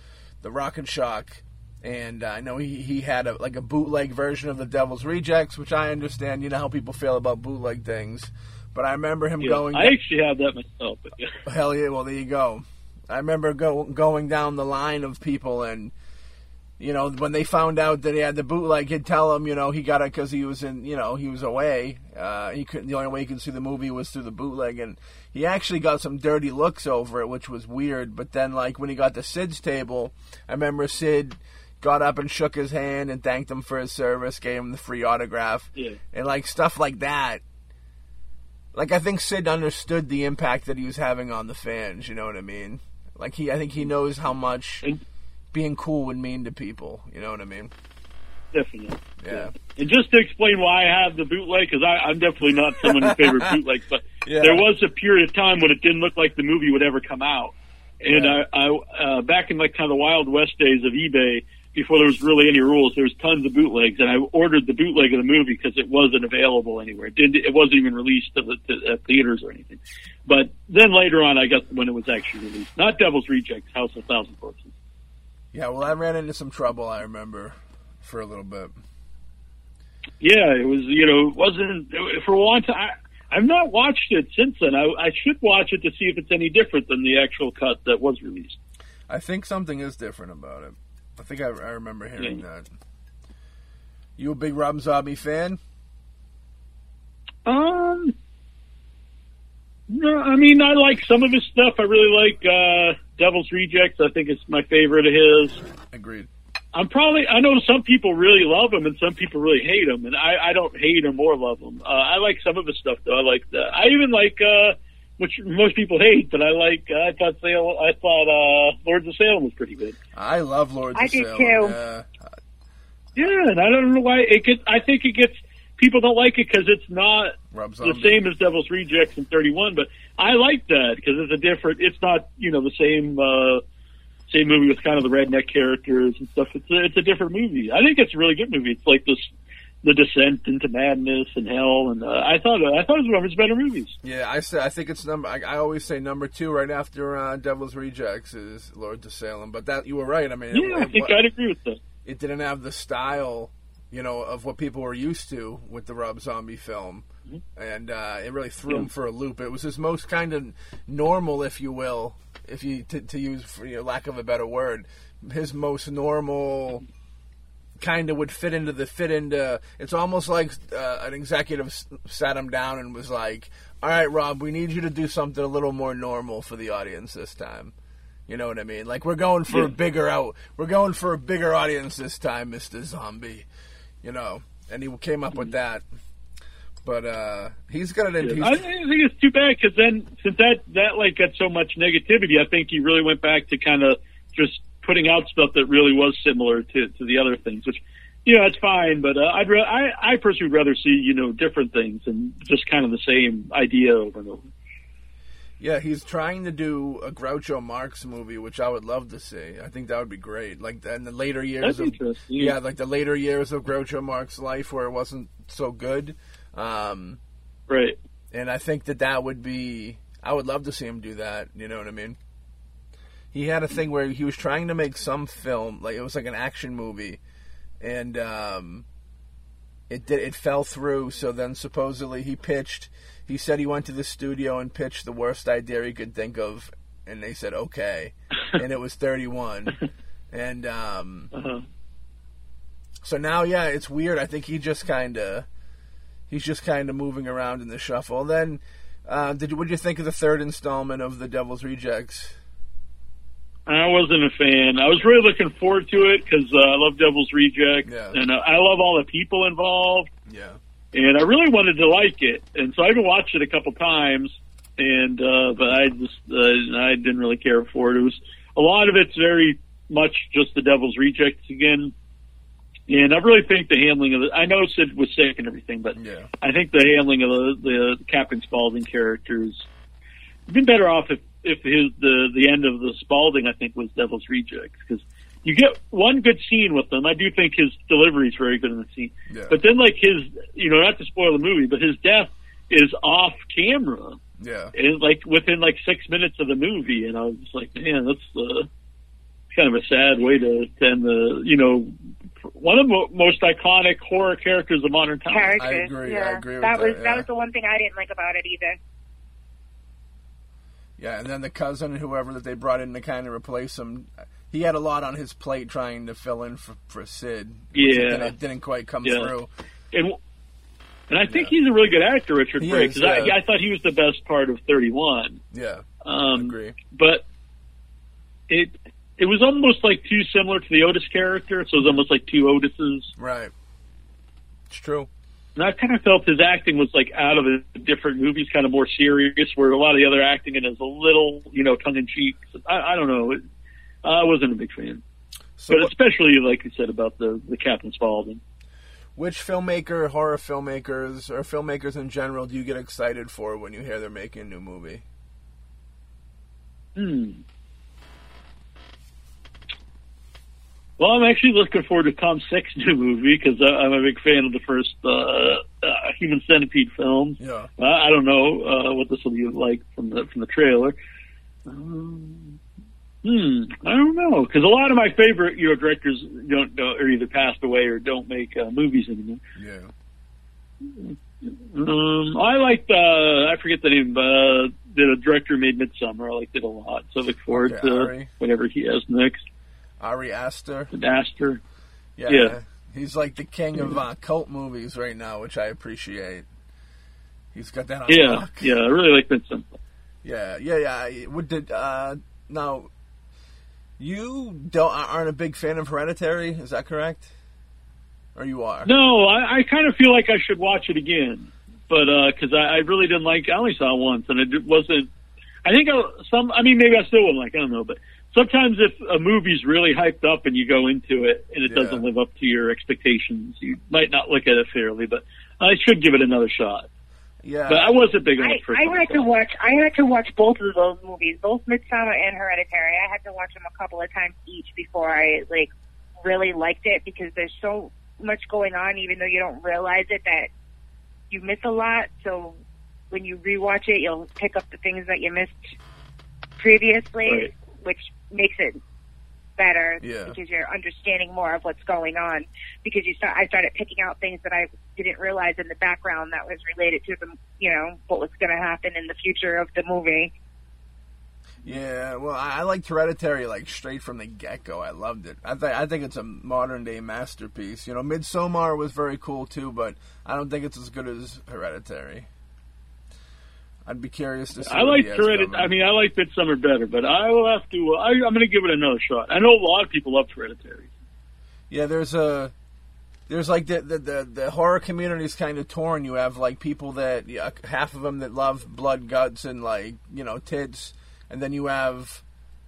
the Rock and Shock and uh, I know he, he had a, like a bootleg version of the Devil's Rejects, which I understand. You know how people feel about bootleg things, but I remember him Yeah, going. I actually have that myself. But yeah. Hell yeah! Well, there you go. I remember go, going down the line of people, and you know when they found out that he had the bootleg, he'd tell him, you know, he got it because he was in, you know, he was away. Uh, he couldn't. The only way he could see the movie was through the bootleg, and he actually got some dirty looks over it, which was weird. But then, like when he got to Sid's table, I remember Sid got up and shook his hand and thanked him for his service, gave him the free autograph, Yeah. and like stuff like that like I think Sid understood the impact that he was having on the fans. You know what I mean? Like he, I think he knows how much And- being cool would mean to people. You know what I mean? Definitely. Yeah. And just to explain why I have the bootleg, because I'm definitely not someone who favors [LAUGHS] bootlegs, but Yeah. there was a period of time when it didn't look like the movie would ever come out. And Yeah. I, I uh, back in like kind of the Wild West days of eBay, before there was really any rules, there was tons of bootlegs, and I ordered the bootleg of the movie because it wasn't available anywhere. It didn't. It wasn't even released to the to, at theaters or anything. But then later on, I got when it was actually released. Not Devil's Rejects, House of Thousand Corpses. Yeah. Well, I ran into some trouble. I remember for a little bit. Yeah, it was. You know, it wasn't for a long time. I, I've not watched it since then. I, I should watch it to see if it's any different than the actual cut that was released. I think something is different about it. I think I, I remember hearing Yeah. that. You a big Rob Zombie fan? Um, No, I mean I like some of his stuff. I really like uh, Devil's Rejects. I think it's my favorite of his. Agreed. I'm probably I know some people really love him and some people really hate him, and I, I don't hate him or love him. Uh, I like some of his stuff though. I like the, I even like uh, which most people hate, but I like. Uh, I thought Salem, I thought uh, Lords of Salem was pretty good. I love Lords I of do Salem. too. Yeah. Yeah, and I don't know why it gets. I think it gets people don't like it because it's not the same as Devil's Rejects in 31, but I like that because it's a different. It's not you know the same uh, same movie with kind of the redneck characters and stuff. It's a, it's a different movie. I think it's a really good movie. It's like this the descent into madness and hell, and uh, I thought I thought it was one of his better movies. Yeah, I say I think it's number. I, I always say number two right after uh, Devil's Rejects is Lord of Salem. But that you were right. I mean, Yeah, I it, think it, I'd agree with that. it didn't have the style, you know, of what people were used to with the Rob Zombie film, and uh, it really threw him for a loop. It was his most kind of normal, if you will, if you to, to use for you know, lack of a better word, his most normal kind of would fit into the fit into. It's almost like uh, an executive s- sat him down and was like, "All right, Rob, we need you to do something a little more normal for the audience this time." You know what I mean? Like we're going for a bigger out. We're going for a bigger audience this time, Mister Zombie. You know, and he came up with that. But uh he's got it in. Mm-hmm. I, I think it's too bad because then since that that like got so much negativity, I think he really went back to kind of just putting out stuff that really was similar to to the other things, which you know it's fine. But uh, I'd ra- I I personally would rather see you know different things and just kind of the same idea over and over. Yeah, he's trying to do a Groucho Marx movie, which I would love to see. I think that would be great. Like in the later years That's of interesting. yeah, like the later years of Groucho Marx's life where it wasn't so good. Um, right. and I think that that would be. I would love to see him do that. You know what I mean? He had a thing where he was trying to make some film, like it was like an action movie, and um, it did it fell through. So then supposedly he pitched. He said he went to the studio and pitched the worst idea he could think of, and they said okay, [LAUGHS] and it was thirty one, and um, Uh-huh. so now, yeah, it's weird. I think he just kind of, he's just kind of moving around in the shuffle. Then, uh, did what did you think of the third installment of the Devil's Rejects? I wasn't a fan. I was really looking forward to it because uh, I love Devil's Reject, Yeah. and uh, I love all the people involved. Yeah, and I really wanted to like it, and so I even watched it a couple times, and uh, but I just uh, I didn't really care for it. It was a lot of it's very much just the Devil's Rejects again, and I really think the handling of it. I know Sid was sick and everything, but yeah, I think the handling of the, the Captain Spaulding characters been better off if if his the the end of the Spaulding I think was Devil's Rejects because. You get one good scene with them. I do think his delivery is very good in the scene. yeah, But then, like his, you know, not to spoil the movie, but his death is off camera, yeah, and like within like six minutes of the movie, and I was just like, man, that's uh, kind of a sad way to, to end the, you know, one of the most iconic horror characters of modern times. characters. agree, I Yeah. agree with that that, was yeah. that was the one thing I didn't like about it either. Yeah. And then the cousin, whoever that they brought in to kind of replace him, he had a lot on his plate trying to fill in for, for Sid. Yeah. and it didn't quite come Yeah. through. And and I think he's a really good actor, Richard Brake, because yeah. I, I thought he was the best part of Thirty One. Yeah, Um, agree. but it it was almost like too similar to the Otis character, so it was almost like two Otises. Right, it's true. And I kind of felt his acting was like out of the different movies, kind of more serious, where a lot of the other acting in is a little, you know, tongue in cheek. I, I don't know. It, I wasn't a big fan, So, but especially like you said about the the Captain Spaulding. which filmmaker, horror filmmakers, or filmmakers in general, do you get excited for when you hear they're making a new movie? Hmm. Well, I'm actually looking forward to Tom Six new movie because I'm a big fan of the first uh, uh, Human Centipede film. Yeah. Uh, I don't know uh, what this will be like from the from the trailer. Um, hmm, I don't know because a lot of my favorite you know directors don't, don't are either passed away or don't make uh, movies anymore. Yeah. Um, I liked uh, I forget the name. Uh, the director made Midsommar. I liked it a lot, so I look forward Okay, to Ari. whatever he has next. Ari Aster. The Aster. Yeah. Yeah. He's like the king of uh, cult movies right now, which I appreciate. He's got that on Yeah, lock. yeah, I really like Midsommar. Yeah, yeah, yeah. What did uh, now? You don't aren't a big fan of Hereditary, is that correct? Or you are? No, I, I kind of feel like I should watch it again, but because I, I really didn't like. I only saw it once, and it wasn't. I think I, some. I mean, maybe I still wouldn't like. I don't know, but sometimes if a movie's really hyped up and you go into it and it Yeah. doesn't live up to your expectations, you might not look at it fairly. But I should give it another shot. Yeah. But I wasn't big on I, it first. I time had to watch. I had to watch both of those movies, both Midsommar and Hereditary. I had to watch them a couple of times each before I like really liked it because there's so much going on, even though you don't realize it, that you miss a lot. So when you rewatch it, you'll pick up the things that you missed previously, Right. which makes it better Yeah. because you're understanding more of what's going on. Because you start, I started picking out things that I didn't realize in the background that was related to the, you know, what was going to happen in the future of the movie. Yeah, well, I, I liked Hereditary like straight from the get go. I loved it. I think I think it's a modern day masterpiece. You know, Midsommar was very cool too, but I don't think it's as good as Hereditary. I'd be curious to see. I like he Hereditary. I mean, I like Midsommar better, but I will have to. I, I'm going to give it another shot. I know a lot of people love Hereditary. Yeah, there's a there's like the the the, the horror community is kind of torn. You have like people that yeah, half of them that love blood, guts, and like you know tits, and then you have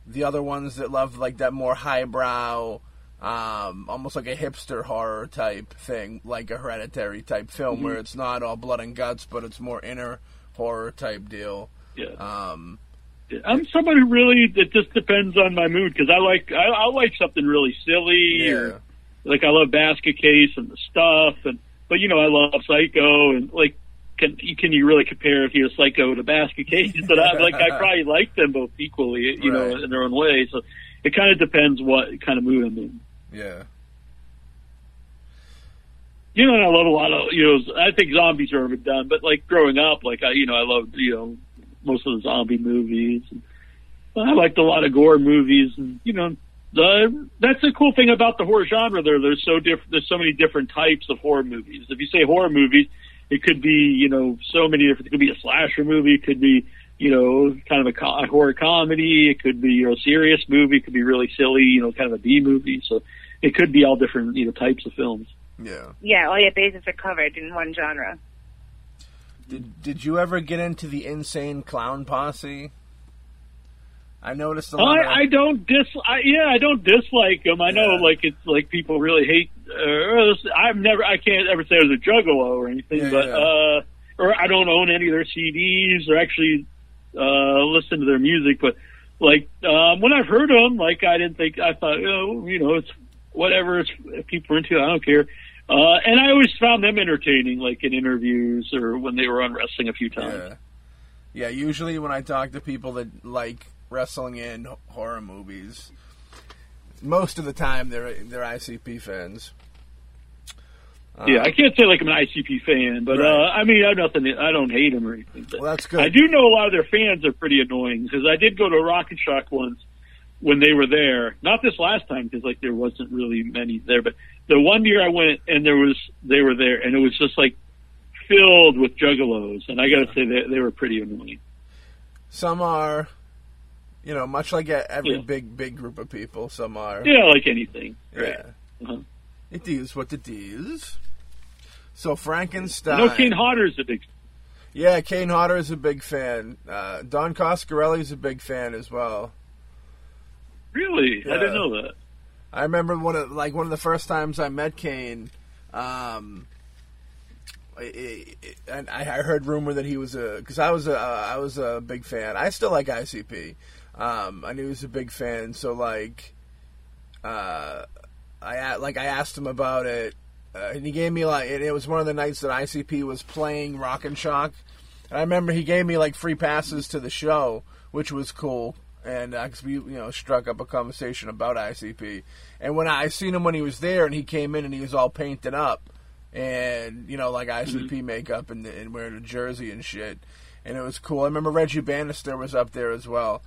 the other ones that love like that more highbrow, um, almost like a hipster horror type thing, like a hereditary type film where it's not all blood and guts, but it's more inner horror type deal. Yeah. Um, I'm someone who really it just depends on my mood because I like I, I like something really silly yeah, or like I love Basket Case and the stuff and but you know I love Psycho and like can can you really compare if you're Psycho to Basket Case? [LAUGHS] But I like I probably [LAUGHS] like them both equally, you know, in their own way. So it kind of depends what kind of mood I'm in. yeah, You know, I love a lot of you know. I think zombies are overdone, but like growing up, like I you know I loved you know most of the zombie movies. And I liked a lot of gore movies, and you know the that's the cool thing about the horror genre. There, there's so different. There's so many different types of horror movies. If you say horror movies, it could be you know so many different. It could be a slasher movie. It could be you know kind of a, co- horror comedy. It could be you know, a serious movie. It could be really silly. You know, kind of a B movie. So it could be all different you know types of films. Yeah. Yeah, all your bases are covered in one genre. Did Did you ever get into the insane clown posse? I noticed a lot. of, I, I don't dis. I, yeah, I don't dislike them. I know, like it's like people really hate. Uh, I've never. I can't ever say I was a juggalo or anything, Yeah, but yeah. uh, or I don't own any of their CDs or actually uh, listen to their music. But like um, when I've heard them, like I didn't think. I thought, oh, you know, it's whatever. It's if people are into. it, I don't care. Uh, and I always found them entertaining, like in interviews or when they were on wrestling a few times. Yeah. Yeah, usually when I talk to people that like wrestling and horror movies, most of the time they're they're ICP fans. Uh, Yeah, I can't say like I'm an ICP fan, but Right. uh, I mean, I nothing. I don't hate them or anything. But Well, that's good. I do know a lot of their fans are pretty annoying because I did go to a Rock and Shock once when they were there. Not this last time because like there wasn't really many there, but the one year I went and there was they were there and it was just like filled with juggalos, and I got to say they they were pretty annoying. Some are, you know, much like every Yeah. big big group of people. Some are. Yeah, like anything. Right. Yeah. Uh-huh. It is what it is. So Frankenstein. No, Kane Hodder is a big. Yeah, Kane Hodder is a big fan. Uh, Don is a big fan as well. Really, I didn't know that. I remember one of like one of the first times I met Kane. Um, I, I, and I I heard rumor that he was a because I was a uh, I was a big fan. I still like ICP. Um, I knew he was a big fan, so like, uh, I like I asked him about it, uh, and he gave me like and it was one of the nights that ICP was playing Rock and Shock, and I remember he gave me like free passes to the show, which was cool. And uh we, you know, struck up a conversation about ICP. And when I seen him when he was there, and he came in and he was all painted up, and you know, like ICP makeup and, and wearing a jersey and shit, and it was cool. I remember Reggie Bannister was up there as well.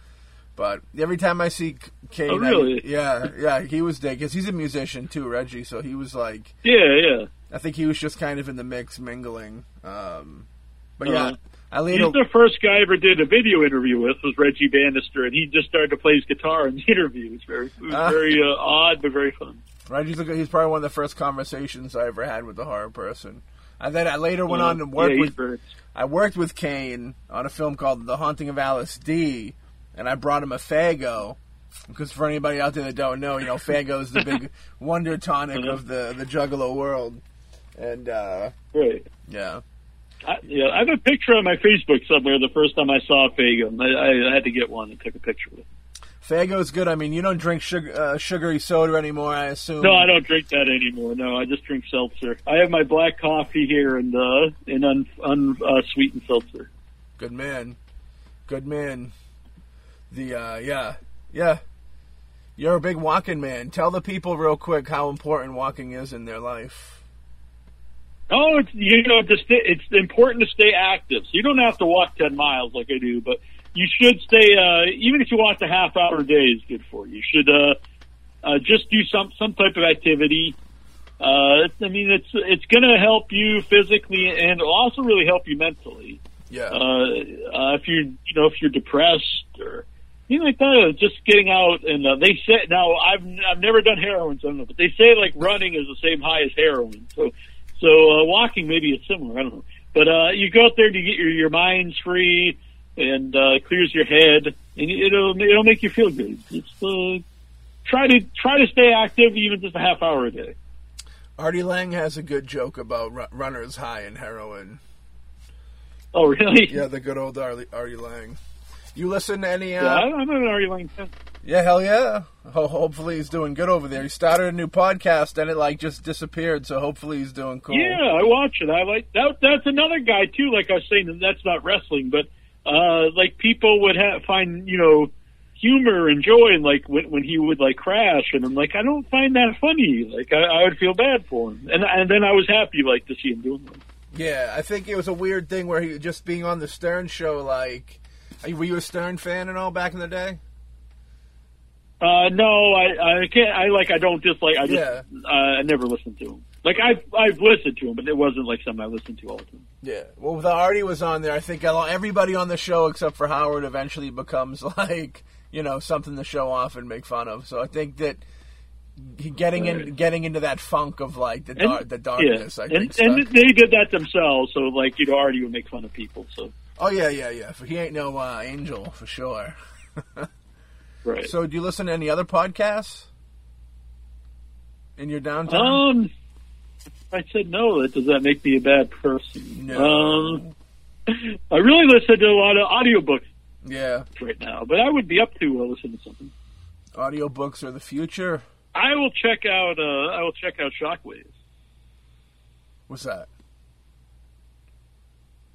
But every time I see K- Kane, Oh, I- really? yeah, yeah, he was there because he's a musician too, Reggie. So he was like, Yeah, yeah. I think he was just kind of in the mix, mingling. Um, but yeah, Uh-huh. I He's the first guy I ever did a video interview with was Reggie Bannister, and he just started to play his guitar in the [LAUGHS] interview. It was very, it was Ah. very uh, odd but very fun. Reggie's a he's probably one of the first conversations I ever had with a horror person. And then I later went on to work yeah, with very- I worked with Kane on a film called The Haunting of Alice D, and I brought him a Faygo. Because for anybody out there that don't know, you know, Faygo is the big [LAUGHS] wonder tonic of the the Juggalo world, and uh, Right. yeah, I, yeah, I have a picture on my Facebook somewhere. The first time I saw Faygo, I, I had to get one and took a picture with it. Faygo's good. I mean, you don't drink sugar, uh, sugary soda anymore, I assume. No, I don't drink that anymore. No, I just drink seltzer. I have my black coffee here and uh, and un, un uh, sweetened seltzer. Good man, good man. The uh, yeah, yeah. You're a big walking man. Tell the people real quick how important walking is in their life. Oh, it's you know, to stay, it's important to stay active. So you don't have to walk ten miles like I do, but you should stay. Uh, even if you walk a half hour a day, is good for you. You should uh, uh, just do some some type of activity. Uh, I mean, it's it's going to help you physically, and it'll also really help you mentally. Yeah, Uh, uh, if you you know if you're depressed or anything like that, uh, just getting out and uh, they say now I've I've never done heroin, so I don't know, but they say like running is the same high as heroin. So so uh, walking maybe is similar. I don't know, but uh, you go out there to get your your minds free and uh, clears your head, and it'll it'll make you feel good. It's uh, try to try to stay active even just a half hour a day. Artie Lange has a good joke about ru- runners high and heroin. Oh really? Yeah, the good old Artie, Artie Lange. You listen to any? Uh, yeah, I'm an Artie Lange fan. Hell yeah. Ho- hopefully he's doing good over there. He started a new podcast and it like just disappeared. So hopefully he's doing cool. Yeah, I watch it. I like that. That's another guy too. Like I was saying, that's not wrestling, but uh, like people would have find you know humor and joy, and like when when he would like crash, and I'm like, I don't find that funny. Like I, I would feel bad for him, and and then I was happy like to see him doing that. Yeah, I think it was a weird thing where he just being on the Stern show. Like, were you a Stern fan and all back in the day? Uh, no, I I can't. I like I don't dislike. I just Yeah. uh, I never listened to him. Like I've I've listened to him, but it wasn't like something I listened to all the time. Yeah. Well, the Artie was on there. I think everybody on the show except for Howard eventually becomes [LAUGHS] like you know something to show off and make fun of. So I think that getting in getting into that funk of like the And- the darkness. yeah, I and think. and stuck. they did that themselves. So like you know, Artie would make fun of people. So oh yeah, yeah, yeah. He ain't no uh, angel for sure. [LAUGHS] right. So do you listen to any other podcasts in your downtime? Um, I said no. Does that make me a bad person? No. Um, [LAUGHS] I really listen to a lot of audiobooks yeah. right now, but I would be up to uh, listen to something. Audiobooks are the future. I will check out. Uh, I will check out Shockwaves. What's that?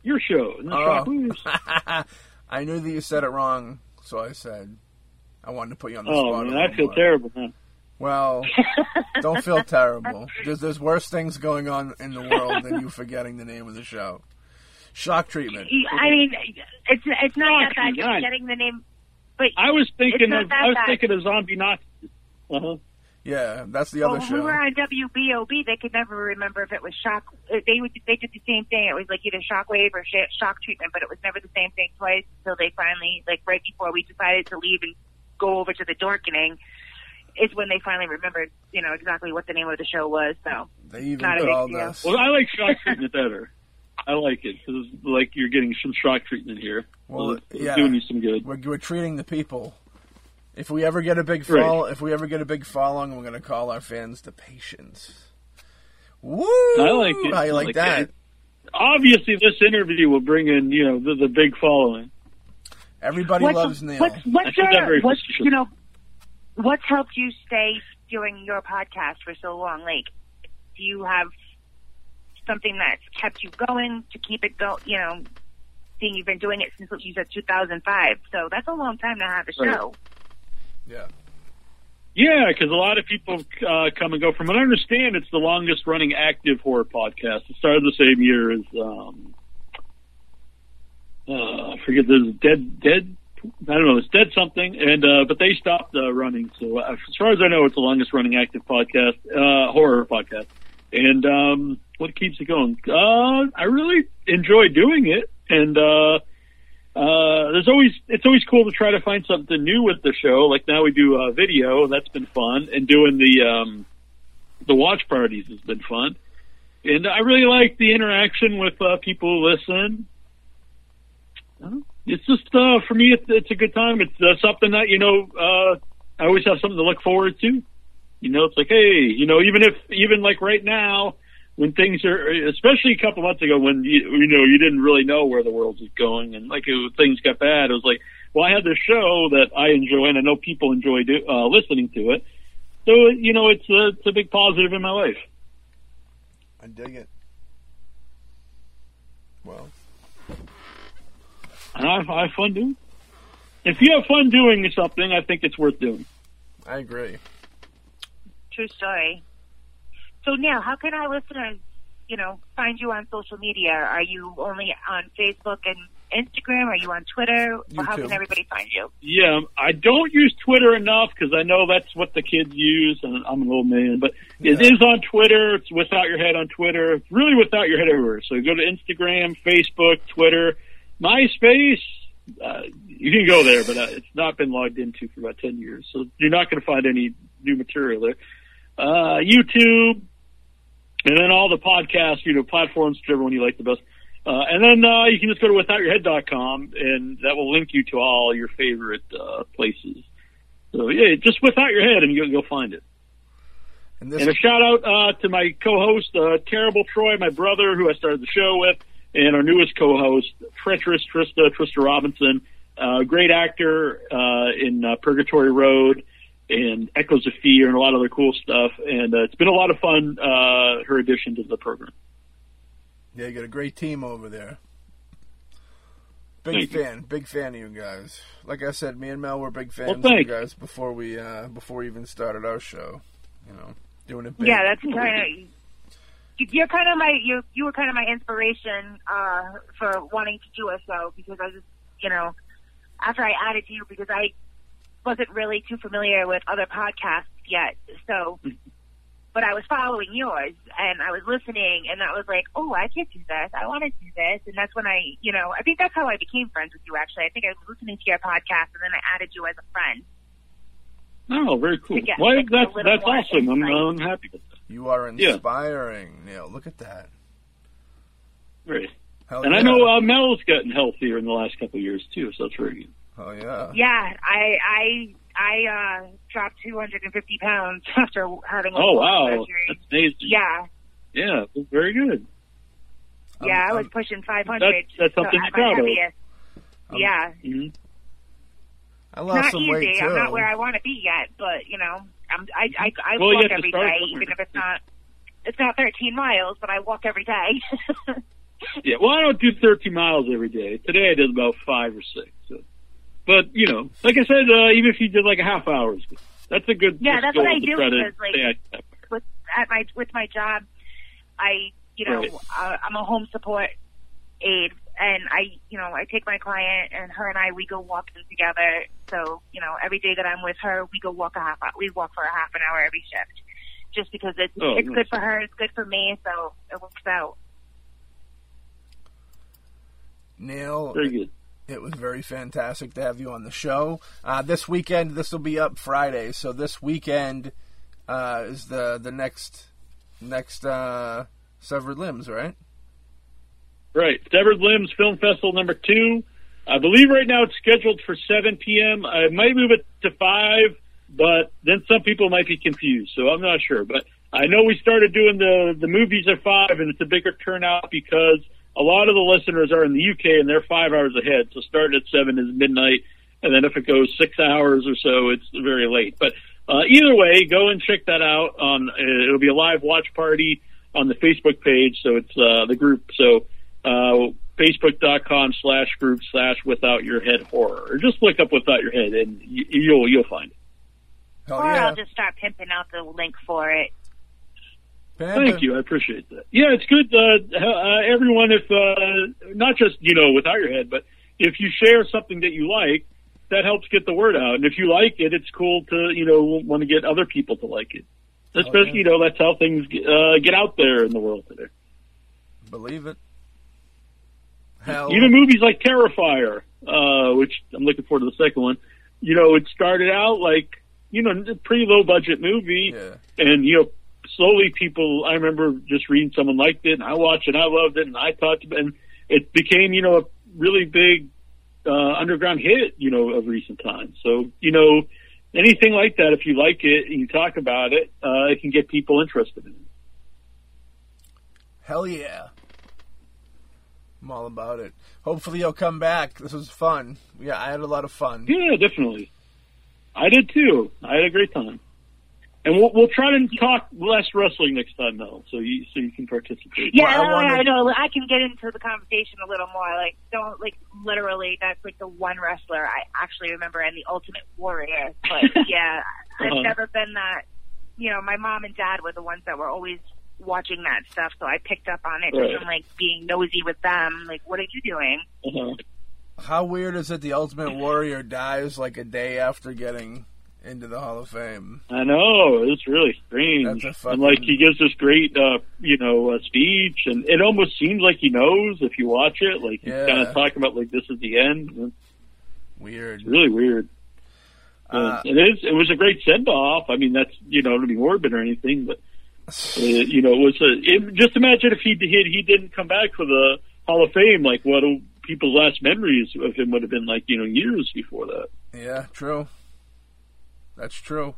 Your show, isn't Oh. Shockwaves? [LAUGHS] I knew that you said it wrong, so I said I wanted to put you on the Oh spot. man, a I little feel more. terrible now. Well, [LAUGHS] don't feel terrible. There's, there's worse things going on in the world than you forgetting the name of the show. Shock treatment. I mean, it's it's not that Fuck, bad. God. Just getting the name, but I was thinking of. I was bad. thinking of Zombie Nazi. Uh-huh. Yeah, that's the well, other when we show. were on WBOB, they could never remember if it was shock. They would they did the same thing. It was like either shockwave or shock treatment, but it was never the same thing twice until they finally, like right before we decided to leave and go over to the Dorkening, is when they finally remembered, you know, exactly what the name of the show was. So They even Not a big called deal. Well, I like shock treatment better. I like it because like you're getting some shock treatment here. Well, It's yeah. doing you some good. We're, we're treating the people. If we ever get a big Right. fall, if we ever get a big following, we're going to call our fans to patience. Woo! I like it. How you I like, like that? it. Obviously, this interview will bring in you know the, the big following. Everybody what's, loves Neil. what's what's I said that your what's you know what's helped you stay doing your podcast for so long? Like, do you have something that's kept you going to keep it go? You know, seeing you've been doing it since you said 2005, so that's a long time to have a Right. show. Yeah. Yeah, because a lot of people uh, come and go. From what I understand, it's the longest running active horror podcast. It started the same year as um, uh, I forget the dead dead. I don't know. It's dead something, and uh, but they stopped uh, running. So uh, as far as I know, it's the longest running active podcast, uh, horror podcast. And um, what keeps it going? Uh, I really enjoy doing it, and uh, uh, there's always it's always cool to try to find something new with the show. Like now we do uh, video, that's been fun, and doing the um, the watch parties has been fun. And I really like the interaction with uh, people who listen. It's just uh, for me, it's, it's a good time. It's uh, something that you know uh, I always have something to look forward to. You know, it's like, hey, you know, even if even like right now, when things are, especially a couple months ago, when you you know you didn't really know where the world was going, and like it, things got bad, it was like, well, I had this show that I enjoy, and I know people enjoy do, uh, listening to it. So you know, it's a, it's a big positive in my life. I dig it. Well, and I, I have fun doing. If you have fun doing something, I think it's worth doing. I agree. True story. So now, how can our listeners, you know, find you on social media? Are you only on Facebook and Instagram? Are you on Twitter? Or how YouTube. can everybody find you? Yeah, I don't use Twitter enough because I know that's what the kids use, and I'm an old man. But it Yeah. is on Twitter. It's without your head on Twitter. It's really without your head everywhere. So go to Instagram, Facebook, Twitter, MySpace. Uh, you can go there, but uh, it's not been logged into for about ten years, so you're not going to find any new material there. Uh, YouTube, and then all the podcast, you know, platforms, whichever one you like the best. Uh, and then uh, you can just go to withoutyourhead.com, and that will link you to all your favorite uh, places. So yeah, just without your head, and you'll, you'll find it. And this And a shout out uh, to my co-host, uh, Terrible Troy, my brother, who I started the show with, and our newest co-host, Treacherous Trista, Trista Robinson, uh, great actor uh, in uh, Purgatory Road and Echoes of Fear and a lot of other cool stuff. And uh, it's been a lot of fun, uh, her addition to the program. Yeah, you got a great team over there. Big Thank you. fan, big fan of you guys. Like I said, me and Mel were big fans Well, of you guys before we uh before we even started our show. You know, doing it big. Yeah, that's kind of. You're kind of my you you were kind of my inspiration uh, for wanting to do a show because I just you know after I added you because I wasn't really too familiar with other podcasts yet so but I was following yours and I was listening and I was like oh I can do this I want to do this and that's when I you know I think that's how I became friends with you actually I think I was listening to your podcast and then I added you as a friend Oh, very cool. To get, Well, like, that's that's awesome. I'm. I'm happy. You are Yeah. inspiring, Neil. Look at that. Great. Hell And I know uh, Mel's gotten healthier in the last couple of years too, so that's very good. Oh yeah. Yeah, I I I uh dropped 250 pounds [LAUGHS] after having a Oh wow, surgery. that's amazing. Yeah, yeah, that's very good. yeah, I was I'm- pushing 500. That's- that's something at to be proud of. heaviest. Um, yeah, hmm I it's lost not some easy. weight too. I'm not where I want to be yet, but you know, I'm I I, I Well, walk every day, even if it's not it's not 13 miles, but I walk every day. [LAUGHS] Yeah, well, I don't do 13 miles every day. Today I did about five or six. So. But you know, like I said, uh, even if you did like a half hour, that's a good Yeah, that's what I do because, like, with at my with my job, I you know Right. uh, I'm a home support aide, and I you know I take my client and her and I we go walking together. So you know every day that I'm with her, we go walk a half hour. We walk for a half an hour every shift, just because it's Oh, it's nice. good for her, it's good for me, so it works out. Neil, Very good. it was very fantastic to have you on the show. Uh, this weekend, this will be up Friday, so this weekend uh, is the the next next uh, severed limbs, right? Right. Severed Limbs Film Festival number two. I believe right now it's scheduled for 7 p.m. I might move it to 5, but then some people might be confused, so I'm not sure. But I know we started doing the, the movies at 5, and it's a bigger turnout because a lot of the listeners are in the UK and they're five hours ahead. So starting at 7 is midnight, and then if it goes six hours or so, it's very late. But uh, either way, go and check that out. On uh, It'll be a live watch party on the Facebook page, so it's uh, the group. So uh, facebook.com slash group slash without your head horror. Or just look up without your head and you, you'll you'll find it. Hell or yeah! I'll just start pimping out the link for it. Panda. Thank you, I appreciate that. Yeah, it's good. Uh, uh, everyone, if uh, not just you know without your head, but if you share something that you like, that helps get the word out. And if you like it, it's cool to you know want to get other people to like it. Especially yeah. you know that's how things uh, get out there in the world today. Believe it. Hell, Even movies like Terrifier, uh, which I'm looking forward to the second one. You know, it started out like you know a pretty low budget movie, yeah, and you know slowly people. I remember just reading someone liked it, and I watched it, and I loved it, and I talked about, it, and it became you know a really big uh, underground hit, you know, of recent times. So you know, anything like that, if you like it and you talk about it, uh, it can get people interested in it. hell yeah. I'm all about it. Hopefully you'll come back. This was fun. Yeah, I had a lot of fun. Yeah, definitely. I did too. I had a great time. And we'll we'll try to talk less wrestling next time, though, so you so you can participate. Yeah, Well, I no, wanted- I know. I can get into the conversation a little more. Like, don't like literally. That's like the one wrestler I actually remember, and the Ultimate Warrior. But [LAUGHS] yeah, Uh-huh. I've never been that. You know, my mom and dad were the ones that were always watching that stuff, so I picked up on it Right. just from like being nosy with them. Like, what are you doing? Uh-huh. How weird is it the Ultimate Warrior dies like a day after getting into the Hall of Fame? I know it's really strange. That's a fucking- And like he gives this great, uh, you know, uh, speech, and it almost seems like he knows if you watch it. Like he's Yeah. kind of talking about like this is the end. Weird. It's really weird. Uh, it is. It was a great send off. I mean, that's you know to be morbid or anything, but you know, it was a. It, just imagine if he did he didn't come back for the Hall of Fame. Like what people's last memories of him would have been like you know years before that. Yeah, true. That's true.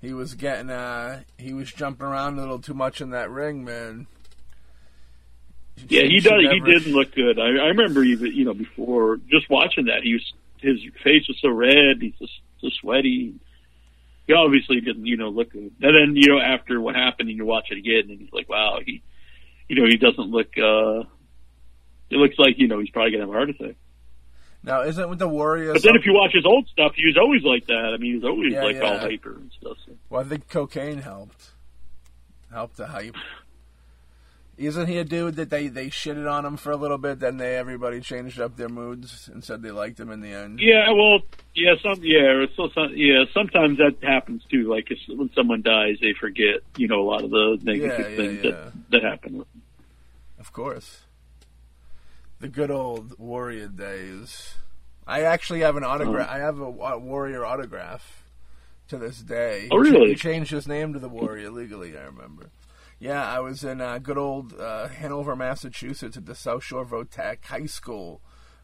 He was getting uh he was jumping around a little too much in that ring, man. Yeah, he does. He didn't look good. I, I remember even you know before just watching that, he was his face was so red. He's just so sweaty. He obviously didn't you know look good. And then you know after what happened, and you watch it again, and he's like, wow, he you know he doesn't look. uh It looks like you know he's probably gonna have a heart attack. Now isn't with the Warriors But then if you watch his old stuff, he was always like that. I mean, he was always Yeah, like all yeah. hyper and stuff. So. Well, I think cocaine helped. Helped the hype. Isn't he a dude that they, they shitted on him for a little bit, then they everybody changed up their moods and said they liked him in the end? Yeah, well, yeah, some, yeah, so, some, yeah. Sometimes that happens too. Like it's, when someone dies, they forget, you know, a lot of the negative Yeah, yeah, things yeah. that that happen. Of course. The good old Warrior days. I actually have an autograph. Oh. I have a, wa- Warrior autograph to this day. Oh, really? He changed his name to the Warrior legally. I remember. Yeah, I was in uh, good old uh, Hanover, Massachusetts, at the South Shore Votech High School,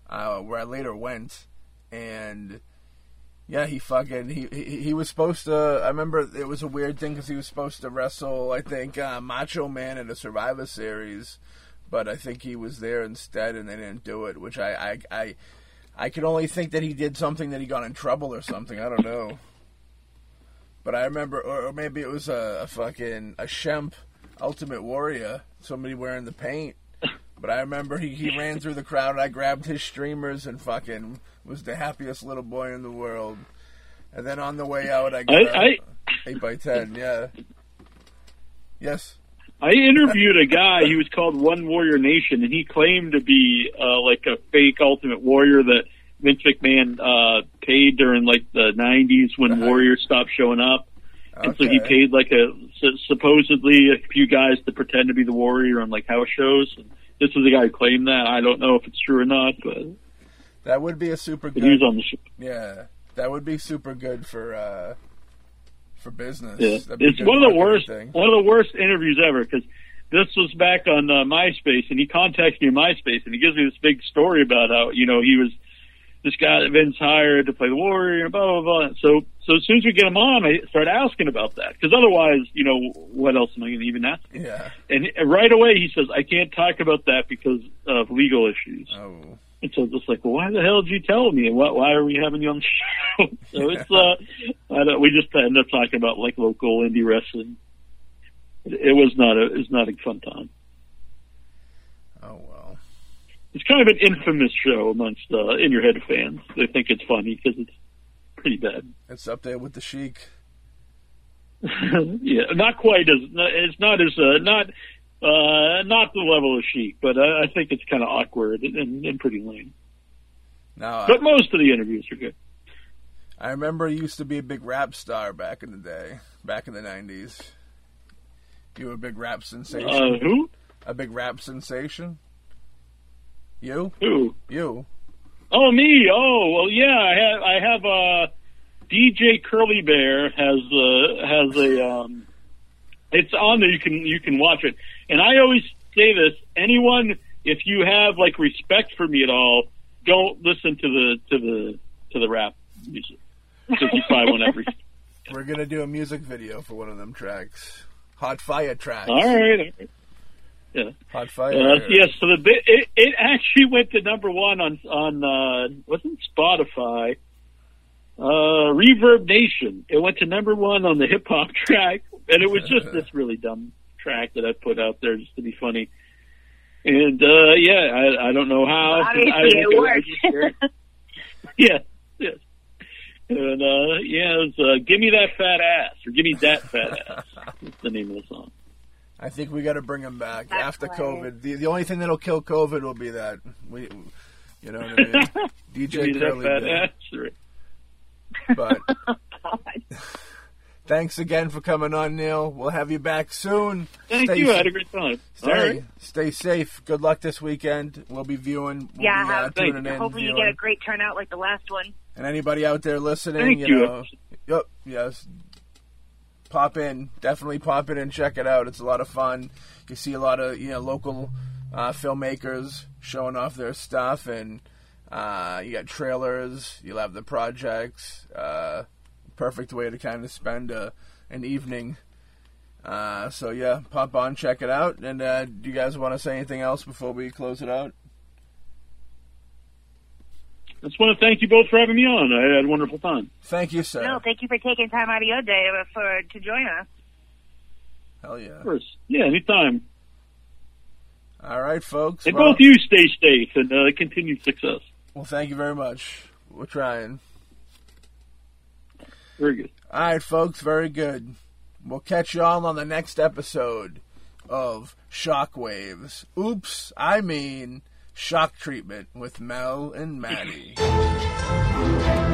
uh, where I later went, and yeah, he fucking he he, he was supposed to. I remember it was a weird thing because he was supposed to wrestle. I think uh, Macho Man in a Survivor Series, but I think he was there instead, and they didn't do it. Which I I I, I can only think that he did something that he got in trouble or something. I don't know. But I remember, or, or maybe it was a, a fucking a Shemp Ultimate Warrior, somebody wearing the paint. [LAUGHS] But I remember he, he ran through the crowd. I grabbed his streamers and fucking was the happiest little boy in the world. And then on the way out, I got I- a I- eight by ten. Yeah. Yes. I interviewed a guy. He was called One Warrior Nation, and he claimed to be uh, like a fake Ultimate Warrior that Vince McMahon uh, paid during like the '90s when Uh-huh. Warriors stopped showing up. And so he paid like a supposedly a few guys to pretend to be the warrior on like house shows. And this is the guy who claimed that. I don't know if it's true or not, but, That would be a super good... he was on the show. Yeah, that would be super good for uh for business. Yeah, it's one of the worst thing. one of the worst interviews ever because this was back on uh, MySpace, and he contacted me on MySpace, and he gives me this big story about how you know he was this guy that Vince hired to play the Warrior, and blah blah blah. So so as soon as we get him on, I start asking about that because otherwise, you know, what else am I going to even ask? him? Yeah. And right away he says, I can't talk about that because of legal issues. Oh. And so it's just like, well, why the hell did you tell me? And why, why are we having you on the [LAUGHS] show? so it's, uh, I don't, we just end up talking about like local indie wrestling. It, it was not a, it was not a fun time. Oh well. It's kind of an infamous show amongst, uh, in your head fans. They think it's funny because it's pretty bad. It's up there with the Sheik. [LAUGHS] yeah, not quite as, it's not as, uh, not, uh, not the level of Sheik, but uh, I think it's kind of awkward and, and pretty lame. Now But most of the interviews are good. I remember you used to be a big rap star back in the day, back in the nineties. You were a big rap sensation. Uh, who? a big rap sensation. You? Who? You? Oh, me. Oh, well, yeah. I have. I have. Uh, DJ Curly Bear has a has a. Um, it's on there. You can you can watch it. And I always say this: anyone, if you have like respect for me at all, don't listen to the to the to the rap music because you probably won't have. We're gonna do a music video for one of them tracks. Hot fire tracks. All right. All right. Yeah. Hot fire. Uh, yes, so the it, it actually went to number one on on uh, wasn't Spotify, uh, Reverb Nation. It went to number one on the hip hop [LAUGHS] track, and it was just this really dumb track that I put out there just to be funny. And uh, yeah, I, I don't know how. Obviously, [LAUGHS] I, it I worked. just heard- yeah, yes. And uh, yeah, it was uh, "Give Me That Fat Ass" or "Give Me That Fat Ass." That's the name of the song. I think we got to bring him back That's after hilarious. COVID. The the only thing that'll kill COVID will be that we, you know what I mean. [LAUGHS] DJ me that Curly fat Bear. ass. Right. But [LAUGHS] God. [LAUGHS] thanks again for coming on, Neil. We'll have you back soon. Thank Stay you. I had a great time. Stay, All right. stay safe. Good luck this weekend. We'll be viewing. We'll Yeah, be, uh, tuning in. Hopefully, you get a great turnout like the last one. And anybody out there listening, Thank you, you. know, yep, yes, pop in, definitely pop in and check it out. It's a lot of fun. You see a lot of you know local uh, filmmakers showing off their stuff, and uh, you got trailers. You'll have the projects. Uh, perfect way to kind of spend a, an evening. Uh, so yeah, pop on, check it out. And uh, do you guys want to say anything else before we close it out? I just want to thank you both for having me on. I had a wonderful time. Thank you, sir. No, thank you for taking time out of your day for to join us. Hell yeah! Of course. Yeah, anytime. All right, folks. And well- both you stay safe and uh, continued success. Well, thank you very much. We're trying. Very good. All right, folks. Very good. We'll catch y'all on the next episode of Shockwaves. Oops, I mean Shock Treatment with Mel and Maddie. [LAUGHS]